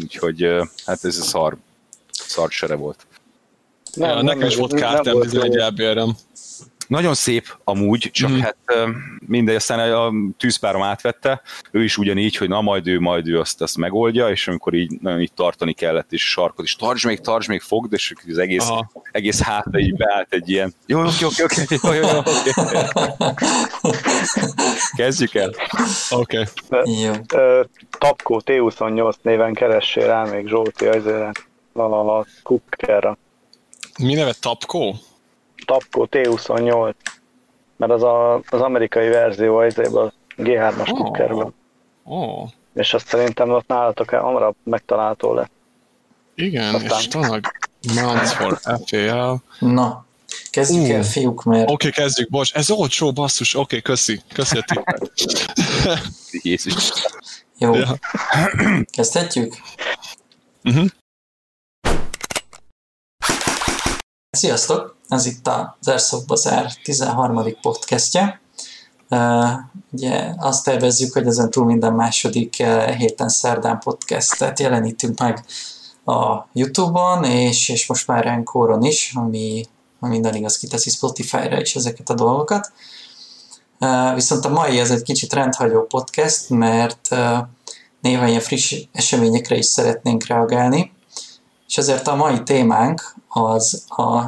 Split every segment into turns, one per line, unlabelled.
úgyhogy hát ez a szar, szar sere volt.
Nem, ja, nem, nekem is volt kártám 11 elbérem.
Nagyon szép amúgy, csak mm. hát mindegy, aztán a tűzpárom átvette, ő is ugyanígy, hogy na majd ő, majd ő azt, azt megoldja, és amikor így nagyon így tartani kellett, és sarkot is tartsd még, tartsd még, fogd, és az egész, Aha. egész hátra így beállt egy ilyen, jó, oké, oké, oké, jó, jó, jó, oké. Kezdjük el.
Oké.
Okay. Tapkó T28 néven keressél rá még Zsolti, azért la la la kukkerra.
Mi neve Tapkó?
Tapco T28, mert az a, az amerikai verzió az a G3-as oh. kukkerben.
Oh.
És azt szerintem ott nálatok hamarabb megtalálható le.
Igen, Aztán... és talán Mounts for FAL.
Na, kezdjük uh. el, fiúk, mert...
Oké, okay, kezdjük, bocs, ez olcsó, basszus, oké, okay, köszi, köszi a tippet.
Jézus.
Jó, ja. kezdhetjük?
Uh-huh.
Sziasztok! Ez itt az Airsoft Bazaar 13. podcastje. Ugye azt tervezzük, hogy ezen túl minden második héten szerdán podcastet jelenítünk meg a Youtube-on, és, és most már Encore-on is, ami, ami minden igaz kiteszi Spotify-ra is ezeket a dolgokat. Viszont a mai ez egy kicsit rendhagyó podcast, mert néha ilyen friss eseményekre is szeretnénk reagálni, és ezért a mai témánk az a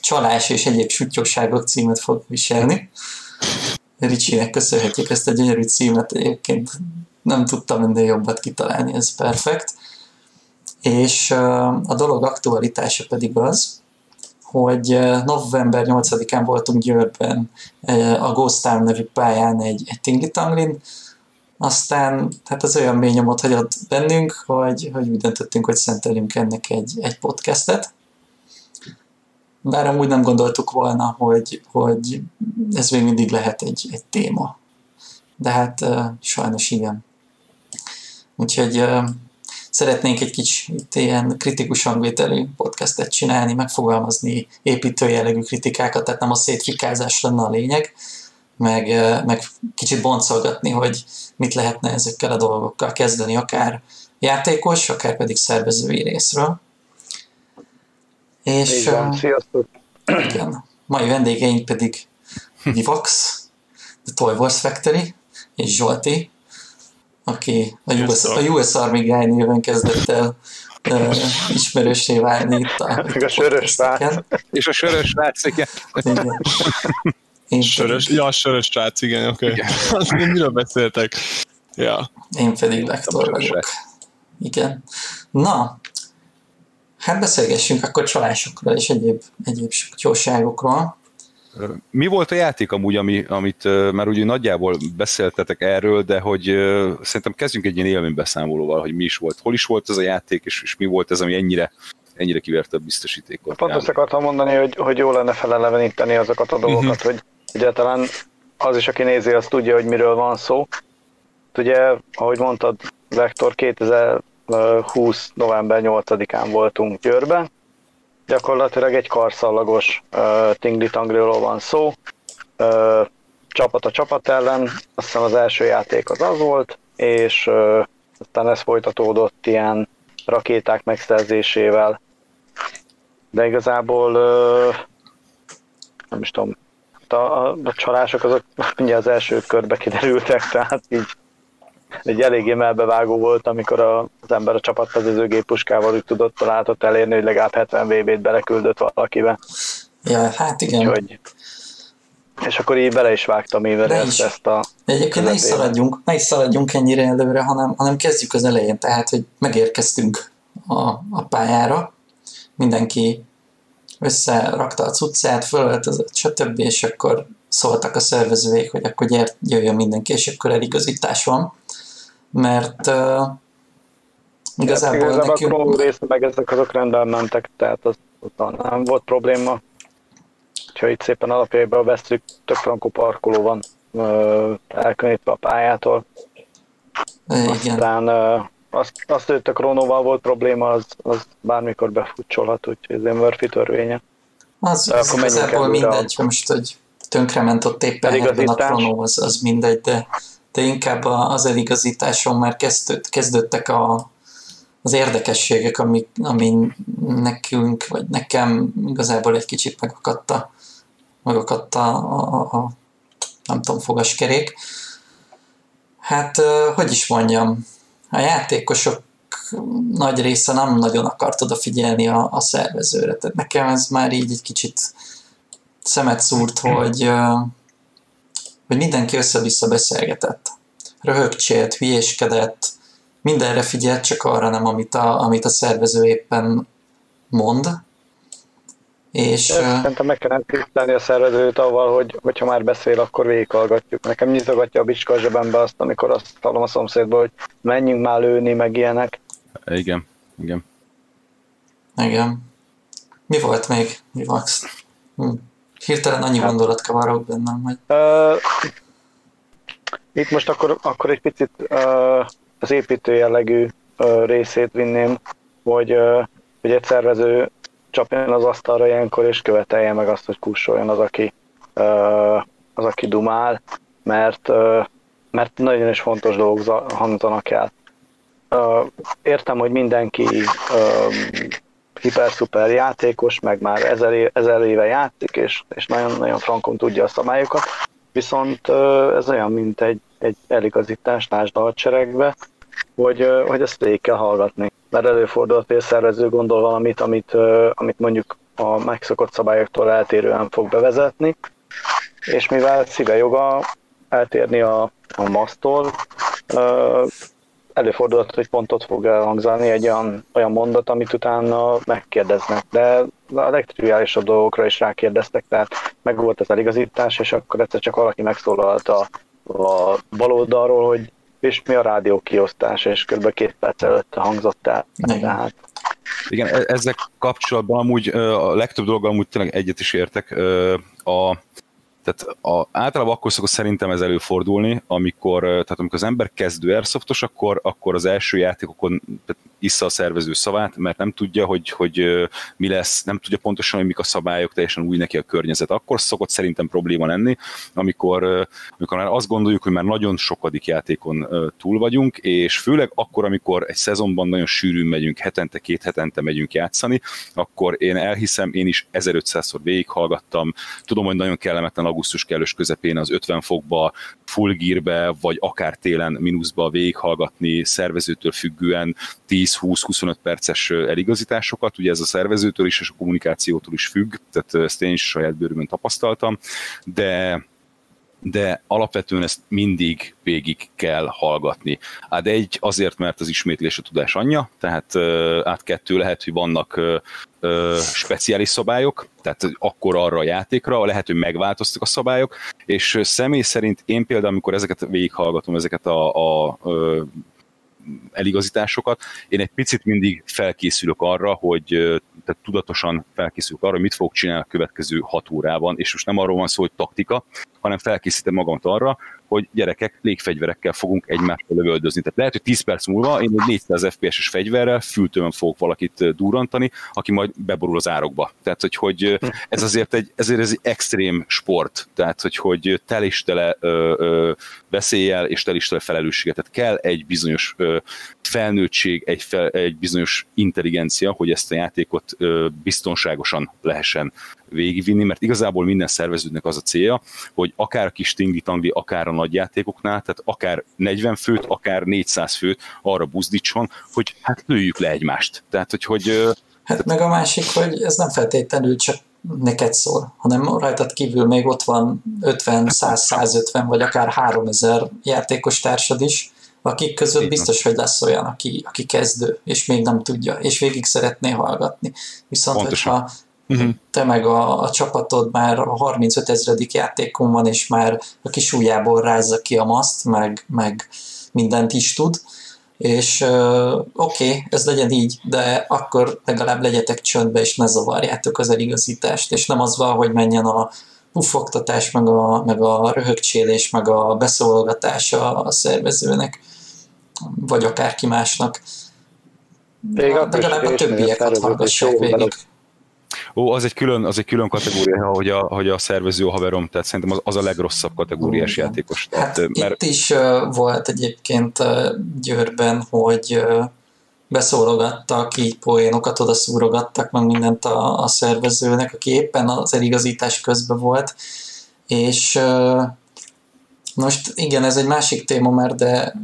csalás és egyéb sutyóságok címet fog viselni. Ricsinek köszönhetjük ezt a gyönyörű címet, egyébként nem tudtam ennél jobbat kitalálni, ez perfekt. És a dolog aktualitása pedig az, hogy november 8-án voltunk Győrben a Ghost Town nevű pályán egy, egy tingli aztán hát az olyan mély nyomot hagyott bennünk, hogy, hogy úgy döntöttünk, hogy szentelünk ennek egy, egy podcastet. Bár amúgy nem gondoltuk volna, hogy, hogy ez még mindig lehet egy, egy téma. De hát uh, sajnos igen. Úgyhogy uh, szeretnénk egy kicsit ilyen kritikus hangvételű podcastet csinálni, megfogalmazni építő jellegű kritikákat, tehát nem a szétfikázás lenne a lényeg, meg, uh, meg kicsit boncolgatni, hogy mit lehetne ezekkel a dolgokkal kezdeni, akár játékos, akár pedig szervezői részről.
És Igen, sziasztok!
Igen, mai vendégeink pedig Vivax, The Toy Wars Factory, és Zsolti, aki a US, a US Army Guy néven kezdett el uh, ismerősé válni itt
a, a sörös srác.
És a sörös srác, igen. igen.
Én sörös, pedig... ja, a sörös srác, igen, oké. Okay. Miről beszéltek? Ja.
Én pedig lektor vagyok. Igen. Na, Hát beszélgessünk akkor csalásokról és egyéb, egyéb jóságokról.
Mi volt a játék amúgy, ami, amit már úgy nagyjából beszéltetek erről, de hogy szerintem kezdjünk egy ilyen élménybeszámolóval, hogy mi is volt, hol is volt ez a játék, és, és mi volt ez, ami ennyire, ennyire kiverte a biztosítékot.
Pont azt akartam mondani, hogy, hogy jó lenne feleleveníteni azokat a dolgokat, uh-huh. hogy egyáltalán az is, aki nézi, az tudja, hogy miről van szó. Ugye, ahogy mondtad, Vektor 2000 20. november 8-án voltunk Győrben. Gyakorlatilag egy karszallagos uh, tingli-tangliról van szó. Uh, csapat a csapat ellen, azt hiszem az első játék az az volt, és uh, aztán ez folytatódott ilyen rakéták megszerzésével. De igazából uh, nem is tudom, a, a, a csalások azok ugye az első körbe kiderültek, tehát így egy eléggé melbevágó volt, amikor a, az ember a csapatvezető puskával úgy tudott találatot elérni, hogy legalább 70 VB-t beleküldött valakibe.
Ja, hát igen. Úgyhogy,
és akkor így bele is vágtam én ezt, ezt a...
Egyébként ne is, szaladjunk, ne is szaladjunk ennyire előre, hanem, hanem kezdjük az elején, tehát, hogy megérkeztünk a, a pályára, mindenki összerakta a cuccát, fölöltözött, stb., és akkor szóltak a szervezőik, hogy akkor gyert, jöjjön mindenki, és akkor eligazítás van mert uh, igazából,
ja, nekünk... A rész, meg ezek azok rendben mentek, tehát az, az nem volt probléma. Ha itt szépen alapjaiban veszük, tök frankó parkoló van uh, elkülönítve a pályától. Igen. Aztán uh, azt, azt hogy a Kronóval volt probléma, az, az bármikor befutcsolhat, úgyhogy ez egy Murphy törvénye.
Az, az akkor igazából mindegy, a... most, hogy tönkrement ott éppen ebben a Kronó, az, az mindegy, de de inkább az eligazításon már kezdött, kezdődtek a, az érdekességek, ami, ami nekünk, vagy nekem igazából egy kicsit megakadta, megakadta a, a, a nem tudom, fogaskerék. Hát, hogy is mondjam, a játékosok nagy része nem nagyon akart odafigyelni a, a szervezőre. Tehát nekem ez már így egy kicsit szemet szúrt, hogy, hogy mindenki össze-vissza beszélgetett. Röhögcsélt, hülyéskedett, mindenre figyelt, csak arra nem, amit a, amit a szervező éppen mond. És,
Szerintem meg kellene tisztelni a szervezőt avval, hogy hogyha már beszél, akkor végighallgatjuk. Nekem nyizogatja a bicska a zsebembe azt, amikor azt hallom a szomszédból, hogy menjünk már lőni, meg ilyenek.
Igen, igen.
Igen. Mi volt még, Rivax? Hm. Hirtelen annyi hát. gondolat kavarok bennem, hogy... Uh,
itt most akkor, akkor egy picit uh, az építő jellegű uh, részét vinném, hogy, uh, hogy egy szervező csapjon az asztalra ilyenkor, és követelje meg azt, hogy kussoljon az, aki, uh, az, aki dumál, mert, uh, mert nagyon is fontos dolgok hangzanak el. Uh, értem, hogy mindenki uh, hiper-szuper játékos, meg már ezer, éve, ezer éve játszik, és, és nagyon-nagyon frankon tudja a szabályokat, viszont ez olyan, mint egy, egy eligazítás, a hadseregbe, hogy, hogy ezt végig kell hallgatni. Mert előfordul, hogy a szervező gondol valamit, amit, amit mondjuk a megszokott szabályoktól eltérően fog bevezetni, és mivel szíve joga eltérni a, a masztól, előfordulhat, hogy pont ott fog elhangzani egy olyan, olyan mondat, amit utána megkérdeznek. De a legtriviálisabb dolgokra is rákérdeztek, tehát meg volt az eligazítás, és akkor egyszer csak valaki megszólalt a, a bal oldalról, hogy és mi a rádió kiosztás, és kb. két perc előtt hangzott el. Tehát
igen, e- ezek kapcsolatban amúgy a legtöbb dologgal amúgy tényleg egyet is értek. A, tehát a, általában akkor szokott szerintem ez előfordulni, amikor, tehát amikor az ember kezdő airsoftos, akkor, akkor az első játékokon issza a szervező szavát, mert nem tudja, hogy, hogy mi lesz, nem tudja pontosan, hogy mik a szabályok, teljesen új neki a környezet. Akkor szokott szerintem probléma lenni, amikor, amikor már azt gondoljuk, hogy már nagyon sokadik játékon túl vagyunk, és főleg akkor, amikor egy szezonban nagyon sűrűn megyünk, hetente, két hetente megyünk játszani, akkor én elhiszem, én is 1500-szor végighallgattam, tudom, hogy nagyon kellemetlen augusztus kellős közepén az 50 fokba, full gearbe, vagy akár télen mínuszba végighallgatni szervezőtől függően 10-20-25 perces eligazításokat, ugye ez a szervezőtől is és a kommunikációtól is függ, tehát ezt én is saját bőrümön tapasztaltam, de de alapvetően ezt mindig végig kell hallgatni. Hát egy azért, mert az ismétlés a tudás anyja, tehát át kettő lehet, hogy vannak speciális szabályok, tehát akkor arra a játékra, lehet, hogy megváltoztak a szabályok, és személy szerint én például, amikor ezeket végighallgatom, ezeket a, a, a eligazításokat, én egy picit mindig felkészülök arra, hogy tehát tudatosan felkészülök arra, hogy mit fogok csinálni a következő hat órában, és most nem arról van szó, hogy taktika, hanem felkészítem magamat arra, hogy gyerekek, légfegyverekkel fogunk egymással lövöldözni. Tehát lehet, hogy 10 perc múlva én egy 400 FPS-es fegyverrel fültően fogok valakit durrantani, aki majd beborul az árokba. Tehát, hogy, hogy ez azért egy, ezért ez egy extrém sport. Tehát, hogy, hogy tel is tele ö, ö, veszéllyel és tel is tele felelősséget. Tehát kell egy bizonyos ö, felnőttség, egy, fel, egy bizonyos intelligencia, hogy ezt a játékot ö, biztonságosan lehessen végigvinni, mert igazából minden szerveződnek az a célja, hogy akár a kis tingli akár a nagy játékoknál, tehát akár 40 főt, akár 400 főt arra buzdítson, hogy hát lőjük le egymást. Tehát, hogy, hogy
Hát meg a másik, hogy ez nem feltétlenül csak neked szól, hanem rajtad kívül még ott van 50, 100, 150 vagy akár 3000 játékos társad is, akik között biztos, hogy lesz olyan, aki, aki kezdő, és még nem tudja, és végig szeretné hallgatni. Viszont, Pontosan. hogyha uh-huh. te meg a, a csapatod már a 35 ezredik játékon van, és már a kis ujjából rázza ki a maszt, meg, meg mindent is tud, és uh, oké, okay, ez legyen így, de akkor legalább legyetek csöndbe, és ne zavarjátok az eligazítást, és nem az van, hogy menjen a puffogtatás, meg a, meg a röhögcsélés, meg a beszólogatás a, a szervezőnek, vagy akárki másnak. Még legalább a többieket hallgassák végig.
Ó, az egy külön, az egy külön kategória, hogy a, hogy a szervező a haverom, tehát szerintem az, az a legrosszabb kategóriás Igen. játékos.
Tehát, hát mert... Itt is uh, volt egyébként uh, Győrben, hogy uh, beszólogattak, így poénokat oda szúrogattak, meg mindent a, a szervezőnek, aki éppen az eligazítás közben volt, és most igen, ez egy másik téma már, de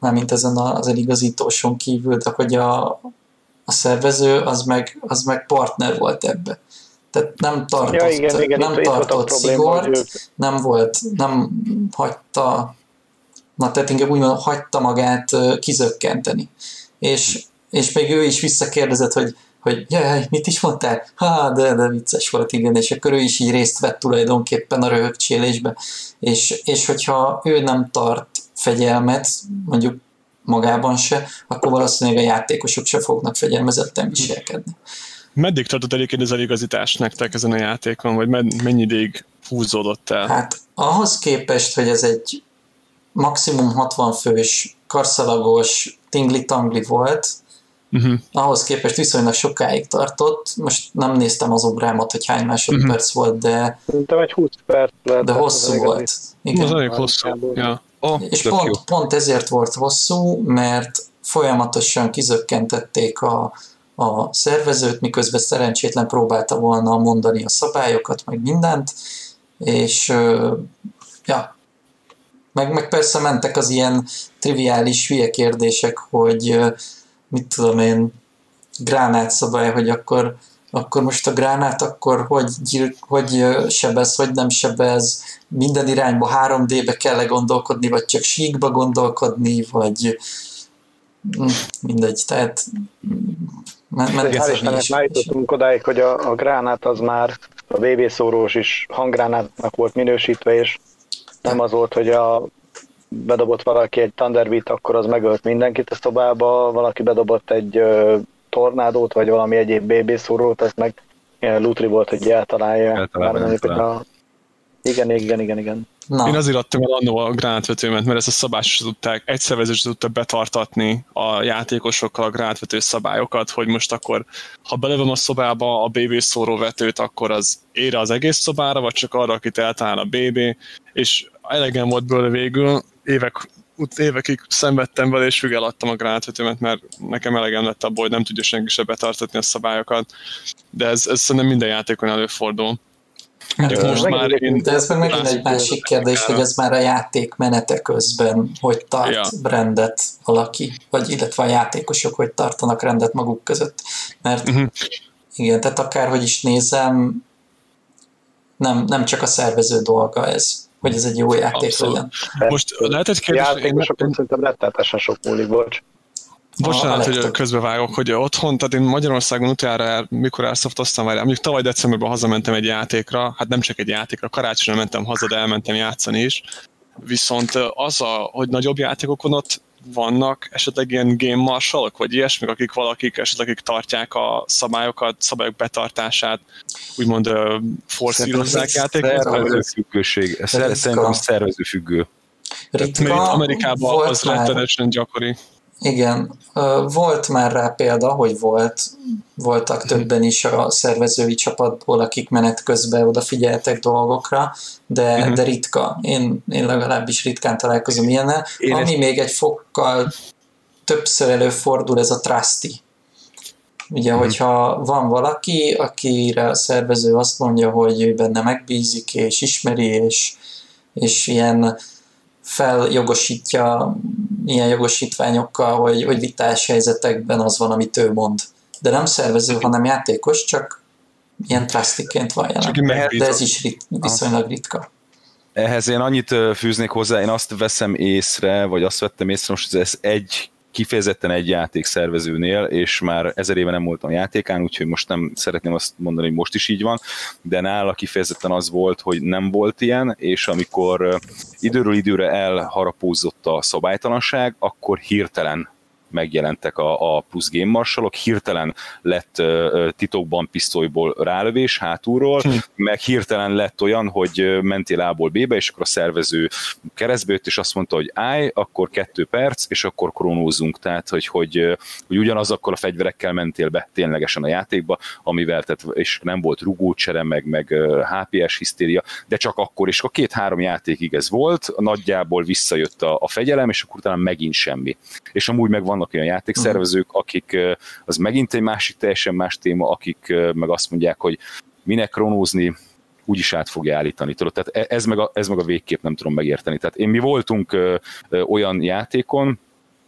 már mint ezen az eligazítóson kívül, de hogy a, a szervező az meg, az meg partner volt ebbe. Tehát nem tartott, ja, igen, igen, nem itt, tartott itt szigort, nem volt, nem hagyta, na tehát inkább úgy mondom, hagyta magát kizökkenteni. És, és még ő is visszakérdezett, hogy hogy jaj, mit is mondtál? Ha, de, de vicces volt, igen, és akkor ő is így részt vett tulajdonképpen a röhögcsélésbe, és, és hogyha ő nem tart fegyelmet, mondjuk magában se, akkor valószínűleg a játékosok se fognak fegyelmezetten viselkedni.
Meddig tartott egyébként az eligazítás nektek ezen a játékon, vagy mennyi ideig húzódott el?
Hát ahhoz képest, hogy ez egy maximum 60 fős, karszalagos, tingli-tangli volt, uh-huh. ahhoz képest viszonylag sokáig tartott. Most nem néztem az obrámat, hogy hány másodperc uh-huh. volt, de...
Szerintem egy 20 perc
lehet. De hosszú volt.
Igen. Az elég hosszú. Ja.
Oh, és pont, pont ezért volt hosszú, mert folyamatosan kizökkentették a, a szervezőt, miközben szerencsétlen próbálta volna mondani a szabályokat, meg mindent, és ja, meg, meg persze mentek az ilyen triviális hülye kérdések, hogy mit tudom én, gránát szabály, hogy akkor, akkor most a gránát akkor hogy, hogy sebez, hogy nem sebez, minden irányba 3D-be kell -e gondolkodni, vagy csak síkba gondolkodni, vagy hm, mindegy, tehát
Hál' Istennek már jutottunk odáig, hogy a, a gránát az már a VB szórós is hanggránátnak volt minősítve, és nem az volt, hogy a bedobott valaki egy Thunderbit, akkor az megölt mindenkit a szobába, valaki bedobott egy tornádót, vagy valami egyéb BB szórót, ez meg lutri volt, hogy eltalálja. eltalálja a... Igen, igen, igen, igen.
Na. Én azért adtam el annó a gránátvetőmet, mert ezt a szabályos tudták, egy szervezés tudta betartatni a játékosokkal a gránátvető szabályokat, hogy most akkor, ha belövöm a szobába a BB szóróvetőt, akkor az ére az egész szobára, vagy csak arra, akit eltalál a BB, és elegem volt bőle végül, évek, évekig szenvedtem vele, és eladtam a gránátvetőmet, mert nekem elegem lett abból, hogy nem tudja senki se betartatni a szabályokat, de ez, ez szerintem minden játékon előfordul.
Hát, most már én de ez meg megint egy másik kérdés, hogy ez már a játék menete közben, hogy tart ja. rendet valaki, vagy illetve a játékosok, hogy tartanak rendet maguk között. Mert uh-huh. igen, tehát akárhogy is nézem, nem, nem csak a szervező dolga ez hogy ez egy jó játék Abszolút. legyen.
Most lehet egy kérdés...
Játékosokon szerintem rettenetesen sok múlik, bocs.
Bocsánat, hogy közbevágok, hogy otthon, tehát én Magyarországon utoljára, mikor elszoftoztam, vagy mondjuk tavaly decemberben hazamentem egy játékra, hát nem csak egy játékra, karácsonyra mentem haza, de elmentem játszani is. Viszont az, a, hogy nagyobb játékokon ott vannak esetleg ilyen game marshallok, vagy ilyesmik, akik valakik esetleg akik tartják a szabályokat, szabályok betartását, úgymond uh, forszírozzák játékot?
Szervezőfüggőség. Szerintem szervezőfüggő.
Ritka, Amerikában az rettenetesen gyakori.
Igen, volt már rá példa, hogy volt, voltak mhm. többen is a szervezői csapatból, akik menet közben odafigyeltek dolgokra, de, uh-huh. de ritka. Én, én legalábbis ritkán találkozom ilyennel. Én Ami ezt... még egy fokkal többször előfordul, ez a trusty. Ugye, uh-huh. hogyha van valaki, akire a szervező azt mondja, hogy ő benne megbízik, és ismeri, és, és ilyen feljogosítja ilyen jogosítványokkal, hogy, hogy vitás helyzetekben az van, amit ő mond. De nem szervező, hanem játékos, csak ilyen plastiként van jelen. De ez is rit, viszonylag ritka.
Ehhez én annyit fűznék hozzá, én azt veszem észre, vagy azt vettem észre, most ez egy kifejezetten egy játék szervezőnél, és már ezer éve nem voltam játékán, úgyhogy most nem szeretném azt mondani, hogy most is így van, de nála kifejezetten az volt, hogy nem volt ilyen, és amikor időről időre elharapózott a szabálytalanság, akkor hirtelen megjelentek a, a plusz game marsalok, hirtelen lett uh, titokban pisztolyból rálövés hátulról, hm. meg hirtelen lett olyan, hogy mentél A-ból B-be, és akkor a szervező keresztbe jött, és azt mondta, hogy állj, akkor kettő perc, és akkor kronózunk, tehát hogy, hogy, hogy ugyanazokkal a fegyverekkel mentél be ténylegesen a játékba, amivel, tehát, és nem volt rugócsere, meg, meg HPS hisztéria, de csak akkor, és a két-három játékig ez volt, nagyjából visszajött a, a fegyelem, és akkor utána megint semmi. És amúgy meg van vannak olyan játékszervezők, akik, az megint egy másik teljesen más téma, akik meg azt mondják, hogy minek kronózni, úgyis át fogja állítani. Tudod? Tehát e, ez meg, a, ez meg a végképp nem tudom megérteni. Tehát én mi voltunk ö, ö, olyan játékon,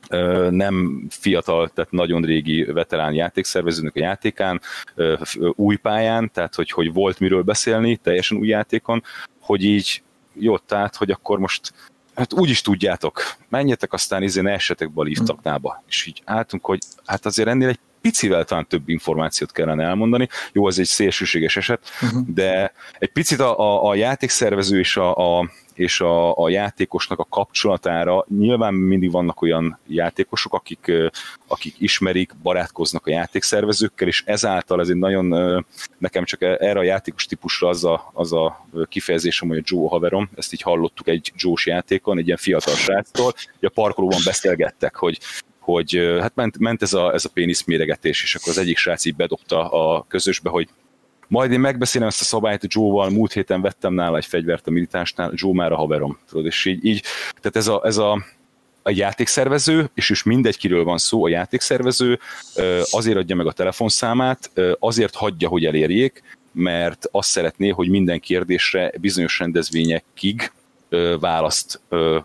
ö, nem fiatal, tehát nagyon régi veterán játékszervezőnek a játékán, ö, új pályán, tehát hogy, hogy volt miről beszélni, teljesen új játékon, hogy így jött tehát, hogy akkor most hát úgy is tudjátok, menjetek, aztán izé ne esetek be a liftaknába. És így álltunk, hogy hát azért ennél egy picivel talán több információt kellene elmondani. Jó, ez egy szélsőséges eset, uh-huh. de egy picit a, a, a játékszervező és a, a és a, a játékosnak a kapcsolatára nyilván mindig vannak olyan játékosok, akik, akik ismerik, barátkoznak a játékszervezőkkel, és ezáltal ez egy nagyon, nekem csak erre a játékos típusra az a, az a kifejezésem, hogy a Joe haverom, ezt így hallottuk egy Joe-s játékon, egy ilyen fiatal sráctól, hogy a parkolóban beszélgettek, hogy hogy hát ment, ment ez, a, ez a pénisz méregetés, és akkor az egyik srác így bedobta a közösbe, hogy majd én megbeszélem ezt a szabályt Joe-val, múlt héten vettem nála egy fegyvert a militánsnál, Joe már a haverom, tudod, és így, így tehát ez a, ez a, a játékszervező, és is mindegy, kiről van szó, a játékszervező azért adja meg a telefonszámát, azért hagyja, hogy elérjék, mert azt szeretné, hogy minden kérdésre bizonyos rendezvényekig választ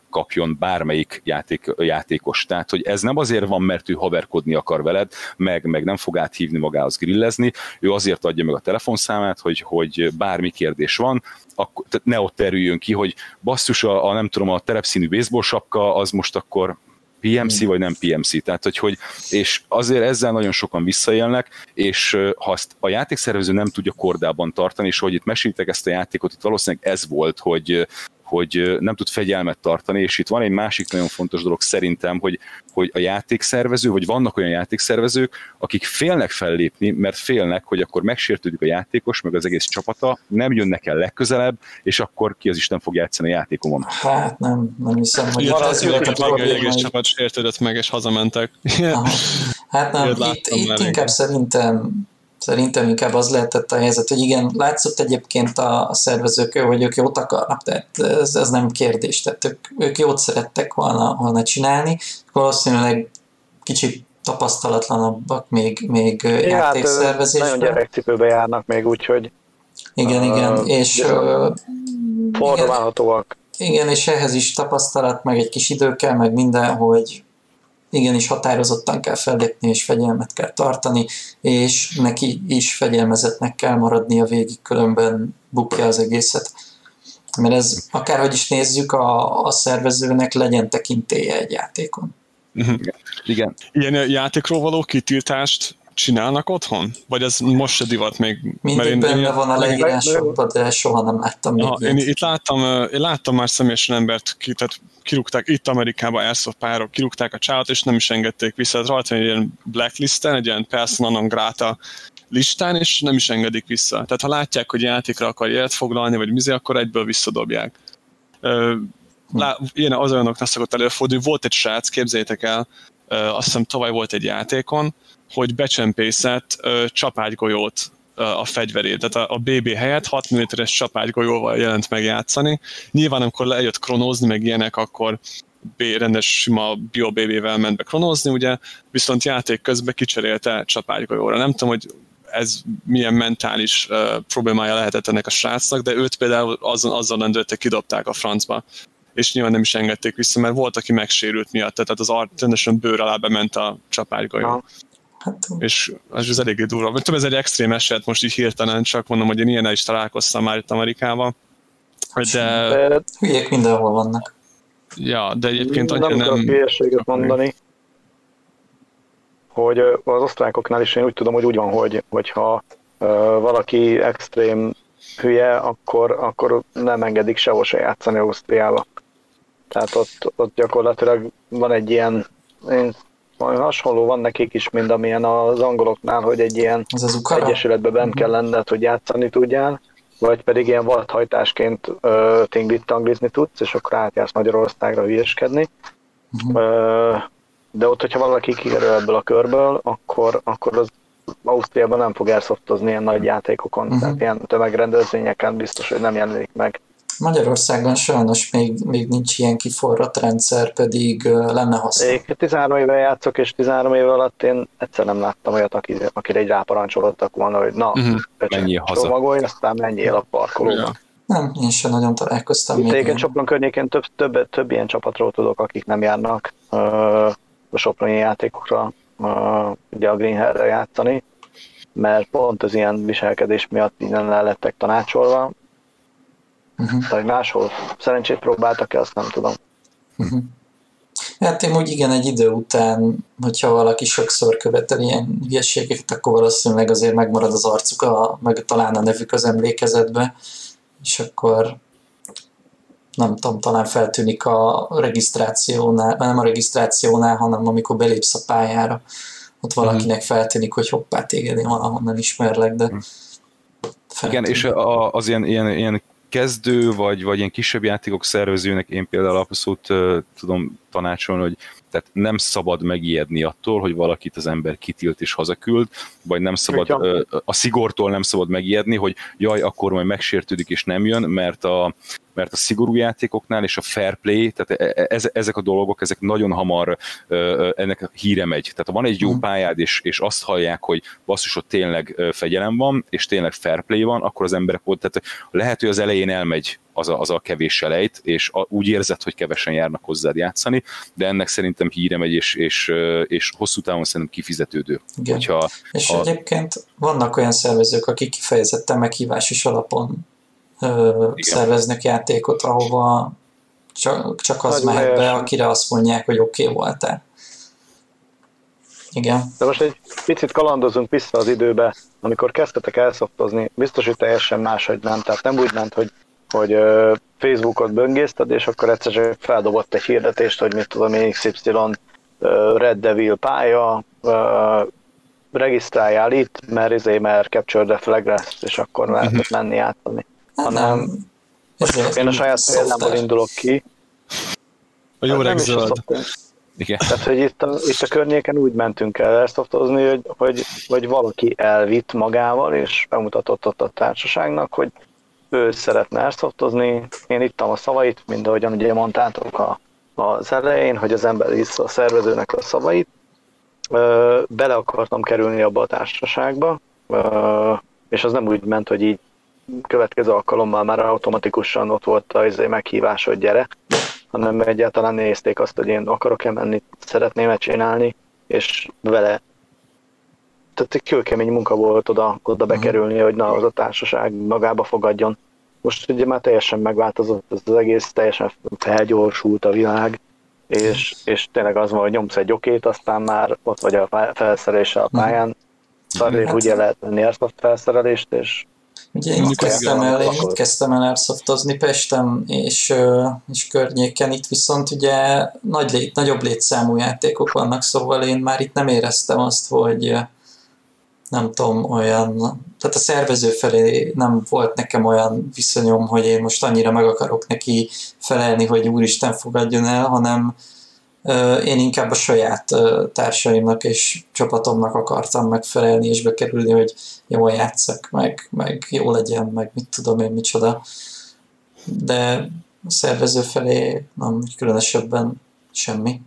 kapjon bármelyik játék, játékos. Tehát, hogy ez nem azért van, mert ő haverkodni akar veled, meg, meg nem fog áthívni magához grillezni, ő azért adja meg a telefonszámát, hogy, hogy bármi kérdés van, akkor, tehát ne ott terüljön ki, hogy basszus, a, a nem tudom, a terepszínű baseball sapka, az most akkor PMC vagy nem PMC, tehát hogy, hogy és azért ezzel nagyon sokan visszaélnek, és ha azt a játékszervező nem tudja kordában tartani, és hogy itt meséltek ezt a játékot, itt valószínűleg ez volt, hogy hogy nem tud fegyelmet tartani, és itt van egy másik nagyon fontos dolog szerintem, hogy, hogy a játékszervező, vagy vannak olyan játékszervezők, akik félnek fellépni, mert félnek, hogy akkor megsértődik a játékos, meg az egész csapata, nem jönnek el legközelebb, és akkor ki az Isten fog játszani a játékomon.
Hát nem, nem hiszem, hogy
Ilyet az született meg, hogy egész csapat sértődött meg, és hazamentek.
Hát nem, itt, itt inkább szerintem Szerintem inkább az lehetett a helyzet, hogy igen, látszott egyébként a, a szervezők, hogy ők jót akarnak, tehát ez, ez nem kérdés, tehát ők, ők jót szerettek volna, volna csinálni, valószínűleg kicsit tapasztalatlanabbak még, még ja, játékszervezésben.
Hát, nagyon gyerekcipőbe járnak még, úgyhogy
igen, uh, igen, és uh,
formálhatóak.
Igen, igen, és ehhez is tapasztalat, meg egy kis idő kell, meg minden, hogy igenis határozottan kell fellépni, és fegyelmet kell tartani, és neki is fegyelmezetnek kell maradni a végig, különben bukja az egészet. Mert ez, akárhogy is nézzük, a, a szervezőnek legyen tekintélye egy játékon.
Mhm. Igen.
Ilyen játékról való kitiltást csinálnak otthon? Vagy ez most se divat még?
Mindig én, benne én, van a leírásokban, de soha nem láttam még.
én itt láttam, én láttam már személyesen embert, ki, tehát kirúgták itt Amerikában Airsoft párok, kirúgták a csávot, és nem is engedték vissza. Tehát rajta egy ilyen blacklisten, egy ilyen persona non grata listán, és nem is engedik vissza. Tehát ha látják, hogy játékra akar jelet foglalni, vagy mizé, akkor egyből visszadobják. Lá, ilyen az olyanoknak szokott előfordulni. Volt egy srác, képzeljétek el, azt hiszem tavaly volt egy játékon, hogy becsempészett csapágygolyót a fegyverét, tehát a, BB helyett 6 mm-es csapágygolyóval jelent meg játszani. Nyilván, amikor lejött kronózni, meg ilyenek, akkor B, rendes sima bio BB-vel ment be kronózni, ugye, viszont játék közben kicserélte csapágygolyóra. Nem tudom, hogy ez milyen mentális uh, problémája lehetett ennek a srácnak, de őt például azon, azzal rendőrtek kidobták a francba és nyilván nem is engedték vissza, mert volt, aki megsérült miatt, tehát az art rendesen bőr alá bement a csapágygolyó. Hát, és az, az eléggé durva. Tudom, ez egy extrém eset, most így hirtelen csak mondom, hogy én ilyen is találkoztam már itt Amerikában.
De... Hülyék mindenhol vannak.
Ja, de egyébként annyira nem...
Nem hülyeséget mondani, hogy az osztrákoknál is én úgy tudom, hogy úgy van, hogy, hogyha valaki extrém hülye, akkor, akkor nem engedik sehol se játszani Ausztriába. Tehát ott, ott gyakorlatilag van egy ilyen, én hasonló van nekik is, mint amilyen az angoloknál, hogy egy ilyen
Ez az
egyesületbe bent kell lenned, hogy játszani tudjál, vagy pedig ilyen vadhajtásként uh, tinglit tanglizni tudsz, és akkor átjársz Magyarországra hülyeskedni. Uh-huh. Uh, de ott, hogyha valaki kikerül ebből a körből, akkor, akkor az Ausztriában nem fog airsoftozni ilyen nagy játékokon, uh-huh. tehát ilyen tömegrendezvényeken biztos, hogy nem jelenik meg.
Magyarországon sajnos még, még nincs ilyen kiforrott rendszer, pedig lenne hasznos.
Én 13 éve játszok, és 13 év alatt én egyszer nem láttam olyat, aki, akire egy ráparancsolottak volna, hogy na,
uh-huh. menjél haza.
Csomagolj, aztán menjél a parkolóba. Ja.
Nem, én sem nagyon találkoztam.
Itt egyébként Sopron környékén több, több, több ilyen csapatról tudok, akik nem járnak uh, a Soproni játékokra, uh, ugye a Green játszani, mert pont az ilyen viselkedés miatt innen el lettek tanácsolva, uh-huh. vagy máshol szerencsét próbáltak-e, azt nem tudom.
Uh-huh. Hát én úgy igen, egy idő után, hogyha valaki sokszor követel ilyen hülyeségeket, akkor valószínűleg azért megmarad az arcuk, a, meg talán a nevük az emlékezetbe, és akkor nem tudom, talán feltűnik a regisztrációnál, nem a regisztrációnál, hanem amikor belépsz a pályára, ott valakinek mhm. feltűnik, hogy hoppá, téged én valahonnan ismerlek, de
mhm. Igen, és az ilyen, ilyen, ilyen kezdő, vagy, vagy ilyen kisebb játékok szervezőnek én például abszolút uh, tudom tanácsolni, hogy tehát nem szabad megijedni attól, hogy valakit az ember kitilt és hazaküld, vagy nem szabad, a szigortól nem szabad megijedni, hogy jaj, akkor majd megsértődik és nem jön, mert a, mert a szigorú játékoknál és a fair play, tehát e, e, ezek a dolgok, ezek nagyon hamar ennek híre megy. Tehát ha van egy jó mhm. pályád, és, és azt hallják, hogy basszus, ott tényleg fegyelem van, és tényleg fair play van, akkor az emberek ott, tehát lehet, hogy az elején elmegy az a, az a kevés selejt, és a, úgy érzed, hogy kevesen járnak hozzád játszani, de ennek szerintem híre megy, és, és, és hosszú távon szerintem kifizetődő.
Igen. Hogyha, és ha... egyébként vannak olyan szervezők, akik kifejezetten meghívásos alapon ö, szerveznek játékot, ahova csak, csak az Nagy mehet be, akire azt mondják, hogy oké okay voltál. Igen.
De most egy picit kalandozunk vissza az időbe, amikor kezdtetek elszoptozni, biztos, hogy teljesen máshogy nem. Tehát nem úgy ment, hogy, hogy Facebookot böngészted, és akkor egyszer csak feldobott egy hirdetést, hogy mit tudom én, XY Red Devil pálya, regisztráljál itt, mert izé, mert Capture the Flag lesz, és akkor lehetett menni átadni hanem Ezért én a saját példámból indulok ki.
A jó hát zöld.
Igen. Tehát, hogy itt a, itt a környéken úgy mentünk el airsoftozni, hogy, hogy, hogy valaki elvitt magával, és bemutatott ott a társaságnak, hogy ő szeretne airsoftozni. Én ittam a szavait, mind ahogyan ugye mondtátok a, az elején, hogy az ember hisz a szervezőnek a szavait. Bele akartam kerülni abba a társaságba, és az nem úgy ment, hogy így következő alkalommal már automatikusan ott volt az izé meghívás, hogy gyere, hanem egyáltalán nézték azt, hogy én akarok-e menni, szeretném-e csinálni, és vele tehát egy kőkemény munka volt oda, oda bekerülni, hogy na, az a társaság magába fogadjon. Most ugye már teljesen megváltozott ez az egész, teljesen felgyorsult a világ, és, és tényleg az van, hogy nyomsz egy okét, aztán már ott vagy a felszereléssel a pályán, szarrébb hát, ugye lehet venni ezt a felszerelést, és
Ugye én kezdtem el, én itt kezdtem el airsoftozni Pestem és, és környéken, itt viszont ugye nagy lét, nagyobb létszámú játékok vannak, szóval én már itt nem éreztem azt, hogy nem tudom, olyan, tehát a szervező felé nem volt nekem olyan viszonyom, hogy én most annyira meg akarok neki felelni, hogy úristen fogadjon el, hanem én inkább a saját társaimnak és csapatomnak akartam megfelelni és bekerülni, hogy jól játszak, meg, meg jó legyen, meg mit tudom én micsoda. De a szervező felé nem különösebben semmi.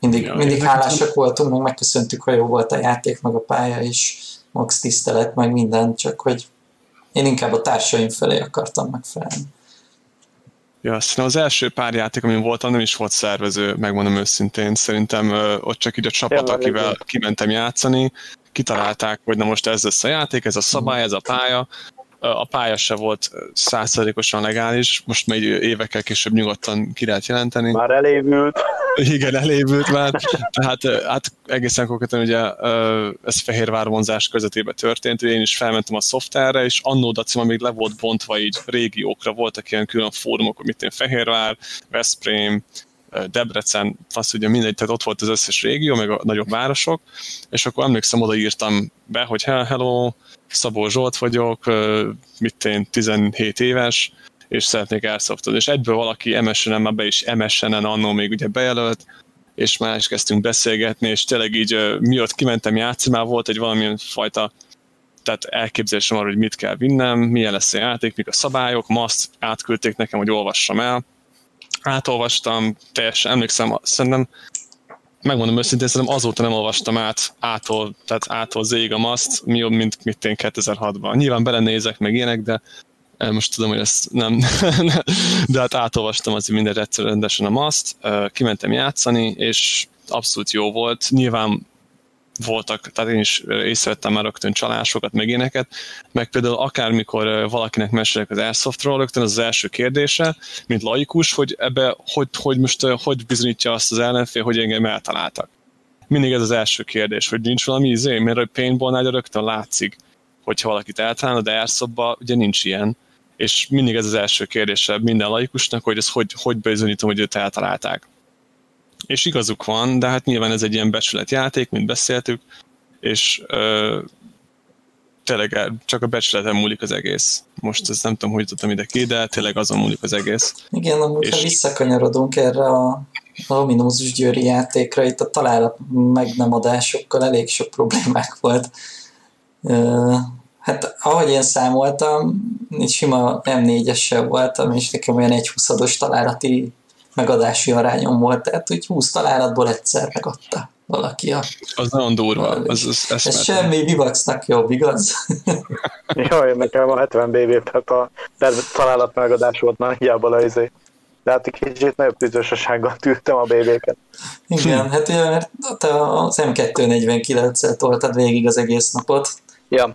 Mindig, ja, mindig hálásak voltunk, meg megköszöntük, hogy jó volt a játék, meg a pálya, és max tisztelet, meg minden, csak hogy én inkább a társaim felé akartam megfelelni.
Ja, szerintem az első pár játék, amin voltam, nem is volt szervező, megmondom őszintén. Szerintem ö, ott csak így a csapat, ja, akivel kimentem játszani, kitalálták, hogy na most ez lesz a játék, ez a szabály, ez a pálya. A pálya se volt százszerzékosan legális, most még évekkel később nyugodtan ki lehet jelenteni.
Már elévült.
Igen, elévült már. Tehát hát egészen konkrétan ugye ez Fehérvár vonzás közvetében történt, én is felmentem a szoftverre, és annó Dacima még le volt bontva így régiókra, voltak ilyen külön fórumok, amit én Fehérvár, Veszprém, Debrecen, azt ugye mindegy, tehát ott volt az összes régió, meg a nagyobb városok, és akkor emlékszem, odaírtam be, hogy hello, Szabó Zsolt vagyok, mit én, 17 éves, és szeretnék airsoftot. És egyből valaki MSN-en már be is MSN-en annó még ugye bejelölt, és már is kezdtünk beszélgetni, és tényleg így mi ott kimentem játszani, már volt egy valamilyen fajta tehát elképzelésem arra, hogy mit kell vinnem, milyen lesz a játék, mik a szabályok, ma azt átküldték nekem, hogy olvassam el. Átolvastam, teljesen emlékszem, szerintem megmondom őszintén, szerintem azóta nem olvastam át ától, tehát ától zég a maszt, mi jobb, mint mit én 2006-ban. Nyilván belenézek meg ilyenek, de most tudom, hogy ezt nem, de hát átolvastam azért minden rendesen a maszt, kimentem játszani, és abszolút jó volt. Nyilván voltak, tehát én is észrevettem már rögtön csalásokat, meg éneket, meg például akármikor valakinek mesélek az Airsoftról, rögtön az, az első kérdése, mint laikus, hogy ebbe hogy, hogy most hogy bizonyítja azt az ellenfél, hogy engem eltaláltak. Mindig ez az első kérdés, hogy nincs valami izé, mert a paintballnál rögtön látszik, hogyha valakit eltalálna, de Airsoftban ugye nincs ilyen és mindig ez az első kérdése minden laikusnak, hogy ez hogy, hogy bizonyítom, hogy őt eltalálták és igazuk van, de hát nyilván ez egy ilyen becsületjáték, mint beszéltük, és ö, tényleg csak a becsületen múlik az egész. Most ezt nem tudom, hogy jutottam ide ki, de tényleg azon múlik az egész.
Igen, amúgy és... ha visszakanyarodunk erre a ominózus győri játékra, itt a találat meg nem adásokkal elég sok problémák volt. Hát ahogy én számoltam, egy sima M4-essel voltam, és nekem olyan egy 20 találati megadási arányom volt, tehát hogy 20 találatból egyszer megadta valaki a...
Az nagyon durva. Az, az,
ez, ez semmi Vivaxnak jobb, igaz?
Jaj, nekem a 70 BB, tehát a találat megadás volt nagyjából az izé. De hát egy kicsit nagyobb tüzősössággal tűrtem a BB-ket.
Igen, hát ugye, mert te az M249-el toltad végig az egész napot.
Ja.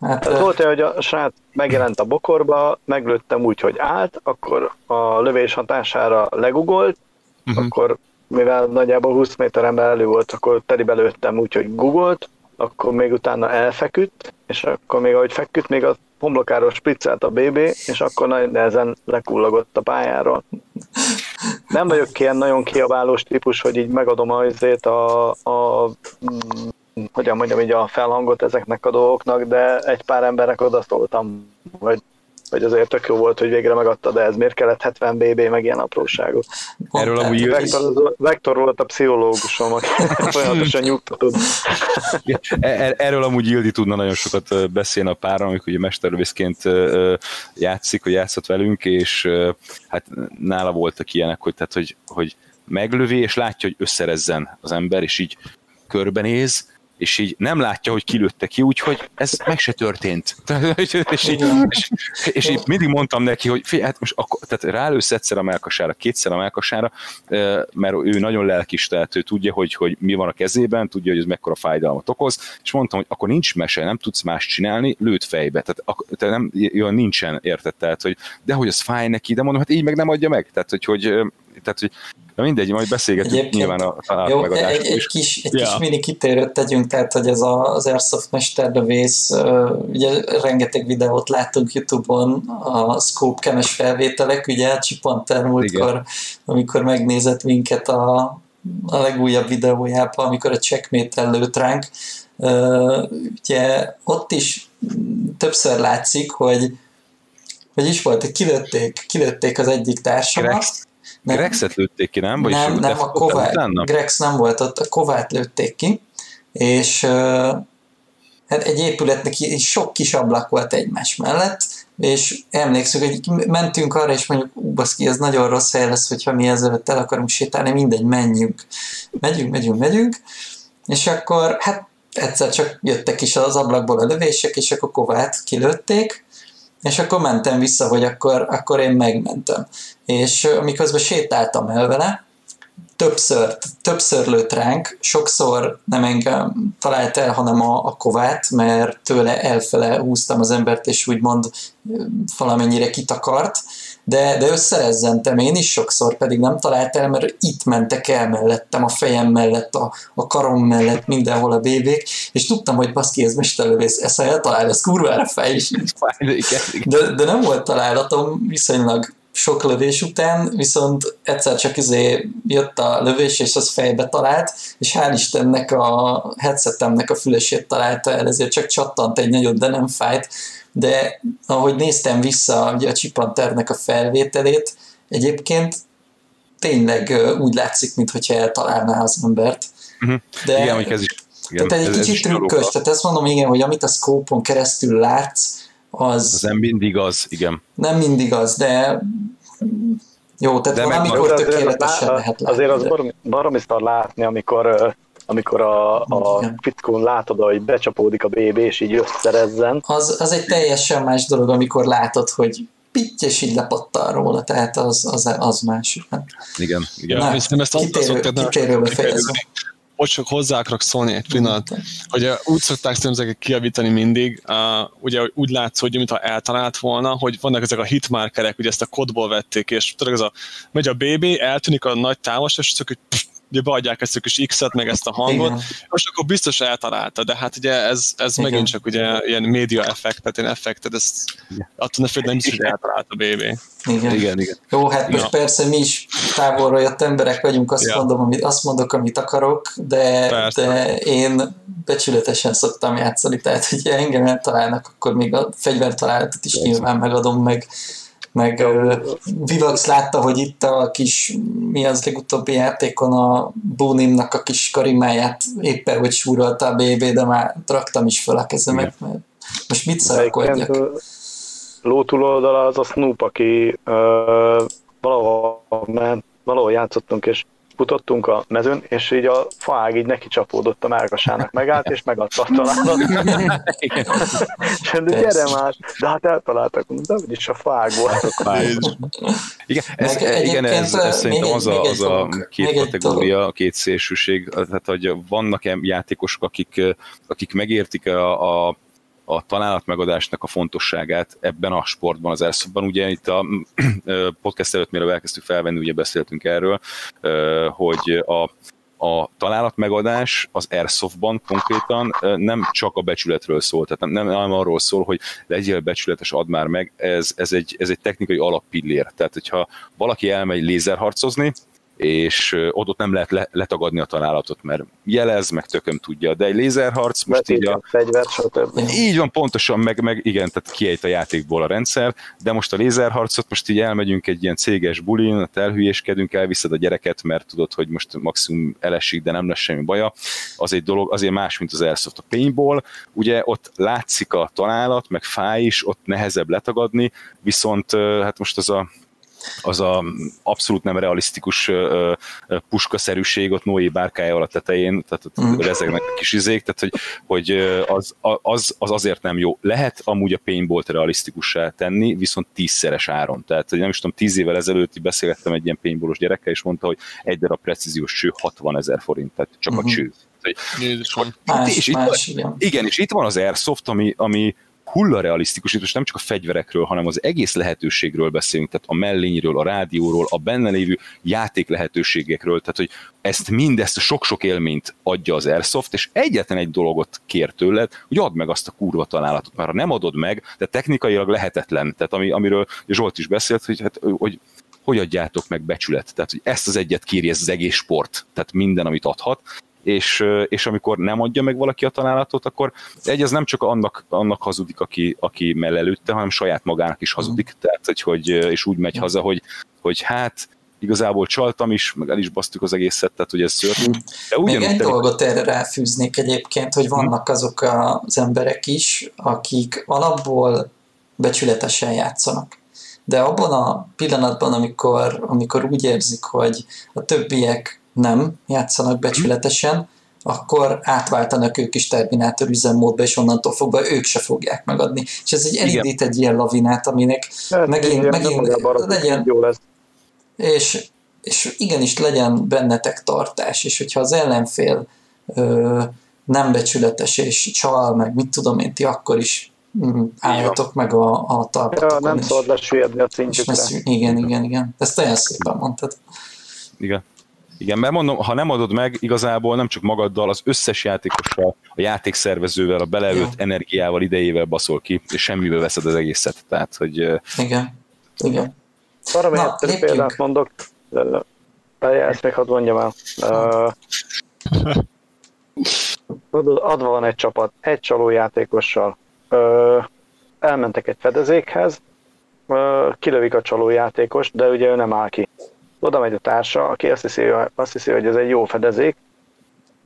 Hát, Tehát volt olyan, hogy a srác megjelent a bokorba, meglőttem úgy, hogy állt, akkor a lövés hatására legugolt, uh-huh. akkor mivel nagyjából 20 méteren belül volt, akkor telibe lőttem úgy, hogy gugolt, akkor még utána elfeküdt, és akkor még ahogy feküdt, még a homlokáról spriccelt a BB, és akkor nagyon nehezen lekullagott a pályáról. Nem vagyok ilyen nagyon kiabálós típus, hogy így megadom azért a, a hogyan mondjam így a felhangot ezeknek a dolgoknak, de egy pár embernek odaszóltam, hogy hogy azért tök jó volt, hogy végre megadta, de ez miért kellett 70 BB, meg ilyen apróságok.
Erről amúgy
Vektor, Vektor volt a pszichológusom, aki folyamatosan nyugtatott.
E- e- erről amúgy Ildi tudna nagyon sokat beszélni a pára, amikor ugye mesterlövészként játszik, hogy játszott velünk, és hát nála voltak ilyenek, hogy, tehát, hogy, hogy meglövi, és látja, hogy összerezzen az ember, és így körbenéz, és így nem látja, hogy kilőtte ki, úgyhogy ez meg se történt. és, így, és, és így mindig mondtam neki, hogy figyelj, hát most akkor, tehát rálősz egyszer a melkasára, kétszer a melkasára, mert ő nagyon lelkis, tehát ő tudja, hogy, hogy mi van a kezében, tudja, hogy ez mekkora fájdalmat okoz, és mondtam, hogy akkor nincs mese, nem tudsz más csinálni, lőtt fejbe. Tehát, tehát nem, olyan nincsen, érted? Tehát, hogy de hogy az fáj neki, de mondom, hát így meg nem adja meg. Tehát, hogy, hogy tehát, hogy Na mindegy, majd beszélgetünk Egyébként, nyilván a találat jó,
egy, egy, kis, egy ja. kis mini kitérőt tegyünk, tehát hogy ez a, az Airsoft mesterlövész, ugye rengeteg videót láttunk Youtube-on, a Scope kemes felvételek, ugye Csipanter múltkor, amikor megnézett minket a, a legújabb videójában, amikor a checkmate lőtt ránk, ugye ott is többször látszik, hogy hogy is volt, hogy kilőtték, kilőtték az egyik társamat,
nem. Grexet lőtték ki, nem?
Vagyis nem, nem, a Kovát, Grex nem volt ott, a Kovát lőtték ki, és hát egy épületnek sok kis ablak volt egymás mellett, és emlékszünk, hogy mentünk arra, és mondjuk, ú, baszki, ez nagyon rossz hely lesz, hogyha mi ezzel el akarunk sétálni, mindegy, menjünk. Megyünk, megyünk, megyünk, és akkor hát egyszer csak jöttek is az ablakból a lövések, és akkor Kovát kilőtték, és akkor mentem vissza, hogy akkor, akkor én megmentem. És amiközben sétáltam el vele, többször, többször lőtt ránk, sokszor nem engem talált el, hanem a, a kovát, mert tőle elfele húztam az embert, és úgymond valamennyire kitakart, de, de összerezzentem én is sokszor, pedig nem talált el, mert itt mentek el mellettem, a fejem mellett, a, a karom mellett, mindenhol a bébék, és tudtam, hogy baszki, ez mesterlövész, ezt eltalál, ez kurvára fej is. De, de nem volt találatom viszonylag sok lövés után, viszont egyszer csak izé jött a lövés, és az fejbe talált, és hál' Istennek a headsetemnek a fülesét találta el, ezért csak csattant egy nagyot, de nem fájt, de ahogy néztem vissza ugye a Csipanternek a felvételét, egyébként tényleg úgy látszik, mintha eltalálná az embert.
Uh-huh. De, Igen, hogy ez is
Igen, tehát egy kicsit trükkös, tehát ezt mondom, igen, hogy amit a scope keresztül látsz, az...
Az nem mindig az, igen.
Nem mindig az, de jó, tehát de valamikor tökéletesen lehet
látni. Azért az baromi, baromi látni, amikor amikor a, a fickón látod, hogy becsapódik a BB, és így összerezzen.
Az, az egy teljesen más dolog, amikor látod, hogy pittyes így lepattan róla, tehát az, az, az más.
Igen, igen.
Na, ezt azt kitérő,
kitérőbe fejezve
hogy csak hozzá akarok szólni egy pillanat, hogy úgy szokták szerintem kiavítani mindig, uh, ugye úgy látsz, hogy mintha eltalált volna, hogy vannak ezek a hitmarkerek, ugye ezt a kodból vették, és tudod, ez a, megy a BB, eltűnik a nagy távolság, és csak hogy ugye beadják ezt a kis X-et, meg ezt a hangot, Igen. most akkor biztos eltalálta, de hát ugye ez, ez Igen. megint csak ugye ilyen média effekt, tehát ilyen effekted, ezt attól ne félj, nem biztos, hogy eltalált a BB.
Igen. igen, igen. Jó, hát most ja. persze mi is távolra jött emberek vagyunk, azt, ja. mondom, amit, azt mondok, amit akarok, de, de én becsületesen szoktam játszani, tehát hogy engem eltalálnak, akkor még a fegyvertalálatot is nyilván megadom, meg meg Vivax látta, hogy itt a kis, mi az legutóbbi játékon a Bónimnak a kis karimáját éppen, hogy súrolta a BB, de már raktam is fel a kezemet, mert most mit szarakodjak?
Ló túloldala az a Snoop, aki ö, valahol ment, valahol játszottunk, és futottunk a mezőn, és így a faág így neki csapódott a márkasának, megállt, és megadta a találat. és de gyere már, de hát eltaláltak, de is a faág volt.
igen, ez, igen, ez, ez szerintem az a, az a két kategória, a két szélsőség, tehát hogy vannak játékosok, akik, akik megértik a, a a találatmegadásnak a fontosságát ebben a sportban, az airsoftban. Ugye itt a podcast előtt, mire elkezdtük felvenni, ugye beszéltünk erről, hogy a, a találatmegadás az Airsoftban konkrétan nem csak a becsületről szól, tehát nem, nem arról szól, hogy legyél becsületes, add már meg, ez, ez, egy, ez egy technikai alappillér. Tehát, hogyha valaki elmegy lézerharcozni, és ott, ott nem lehet le, letagadni a találatot, mert jelez, meg tököm tudja, de egy lézerharc most így a...
Fegyver, stb.
Így van, pontosan, meg, meg igen, tehát kiejt a játékból a rendszer, de most a lézerharcot most így elmegyünk egy ilyen céges bulin, elhülyéskedünk, elviszed a gyereket, mert tudod, hogy most maximum elesik, de nem lesz semmi baja, az egy dolog, azért más, mint az Airsoft. A paintball, ugye ott látszik a találat, meg fáj is, ott nehezebb letagadni, viszont hát most az a az a abszolút nem realisztikus puskaszerűség ott Noé bárkája alatt tetején, tehát ott mm. rezegnek a kis izék, tehát hogy, hogy az, az, az, azért nem jó. Lehet amúgy a paintballt realisztikussá tenni, viszont tízszeres áron. Tehát hogy nem is tudom, tíz évvel ezelőtt beszélgettem egy ilyen paintballos gyerekkel, és mondta, hogy egy darab precíziós cső 60 ezer forint, tehát csak mm-hmm. a cső.
más, és más,
itt, igen. igen, és itt van az Airsoft, ami, ami hulla realisztikus, és nem csak a fegyverekről, hanem az egész lehetőségről beszélünk, tehát a mellényről, a rádióról, a benne lévő játék lehetőségekről, tehát hogy ezt mindezt a sok-sok élményt adja az Airsoft, és egyetlen egy dologot kér tőled, hogy add meg azt a kurva találatot, mert ha nem adod meg, de technikailag lehetetlen, tehát ami, amiről Zsolt is beszélt, hogy, hát, hogy hogy adjátok meg becsület. Tehát, hogy ezt az egyet kéri ez az egész sport, tehát minden, amit adhat, és, és amikor nem adja meg valaki a találatot, akkor egy, az nem csak annak, annak hazudik, aki, aki mellelőtte, hanem saját magának is hazudik, mm. tehát, hogy, hogy, és úgy megy haza, hogy, hogy hát igazából csaltam is, meg el is basztuk az egészet, tehát hogy ez szörnyű.
De Még egy te... dolgot erre ráfűznék egyébként, hogy vannak azok az emberek is, akik alapból becsületesen játszanak. De abban a pillanatban, amikor, amikor úgy érzik, hogy a többiek nem játszanak becsületesen, akkor átváltanak ők is Terminátor üzemmódba, és onnantól fogva ők se fogják megadni. És ez egy elindít egy ilyen lavinát, aminek hát, megint, igen, megint legyen, jó lesz. És, és igenis legyen bennetek tartás, és hogyha az ellenfél ö, nem becsületes és csal, meg mit tudom én, ti akkor is mm, álljatok meg a, a talpatokon.
Ja, nem szabad lesüllyedni a szintjükre.
Igen, igen, igen. Ezt olyan szépen mondtad.
Igen. Igen, mert mondom, ha nem adod meg, igazából nem csak magaddal, az összes játékossal, a játékszervezővel, a beleölt ja. energiával, idejével baszol ki, és semmibe veszed az egészet. Tehát, hogy...
Igen, igen.
Arra még egy példát mondok, ezt még hadd mondjam el. Adva van egy csapat, egy csaló játékossal. Elmentek egy fedezékhez, kilövik a csaló játékos, de ugye ő nem áll ki oda megy a társa, aki azt hiszi, azt hiszi, hogy ez egy jó fedezék,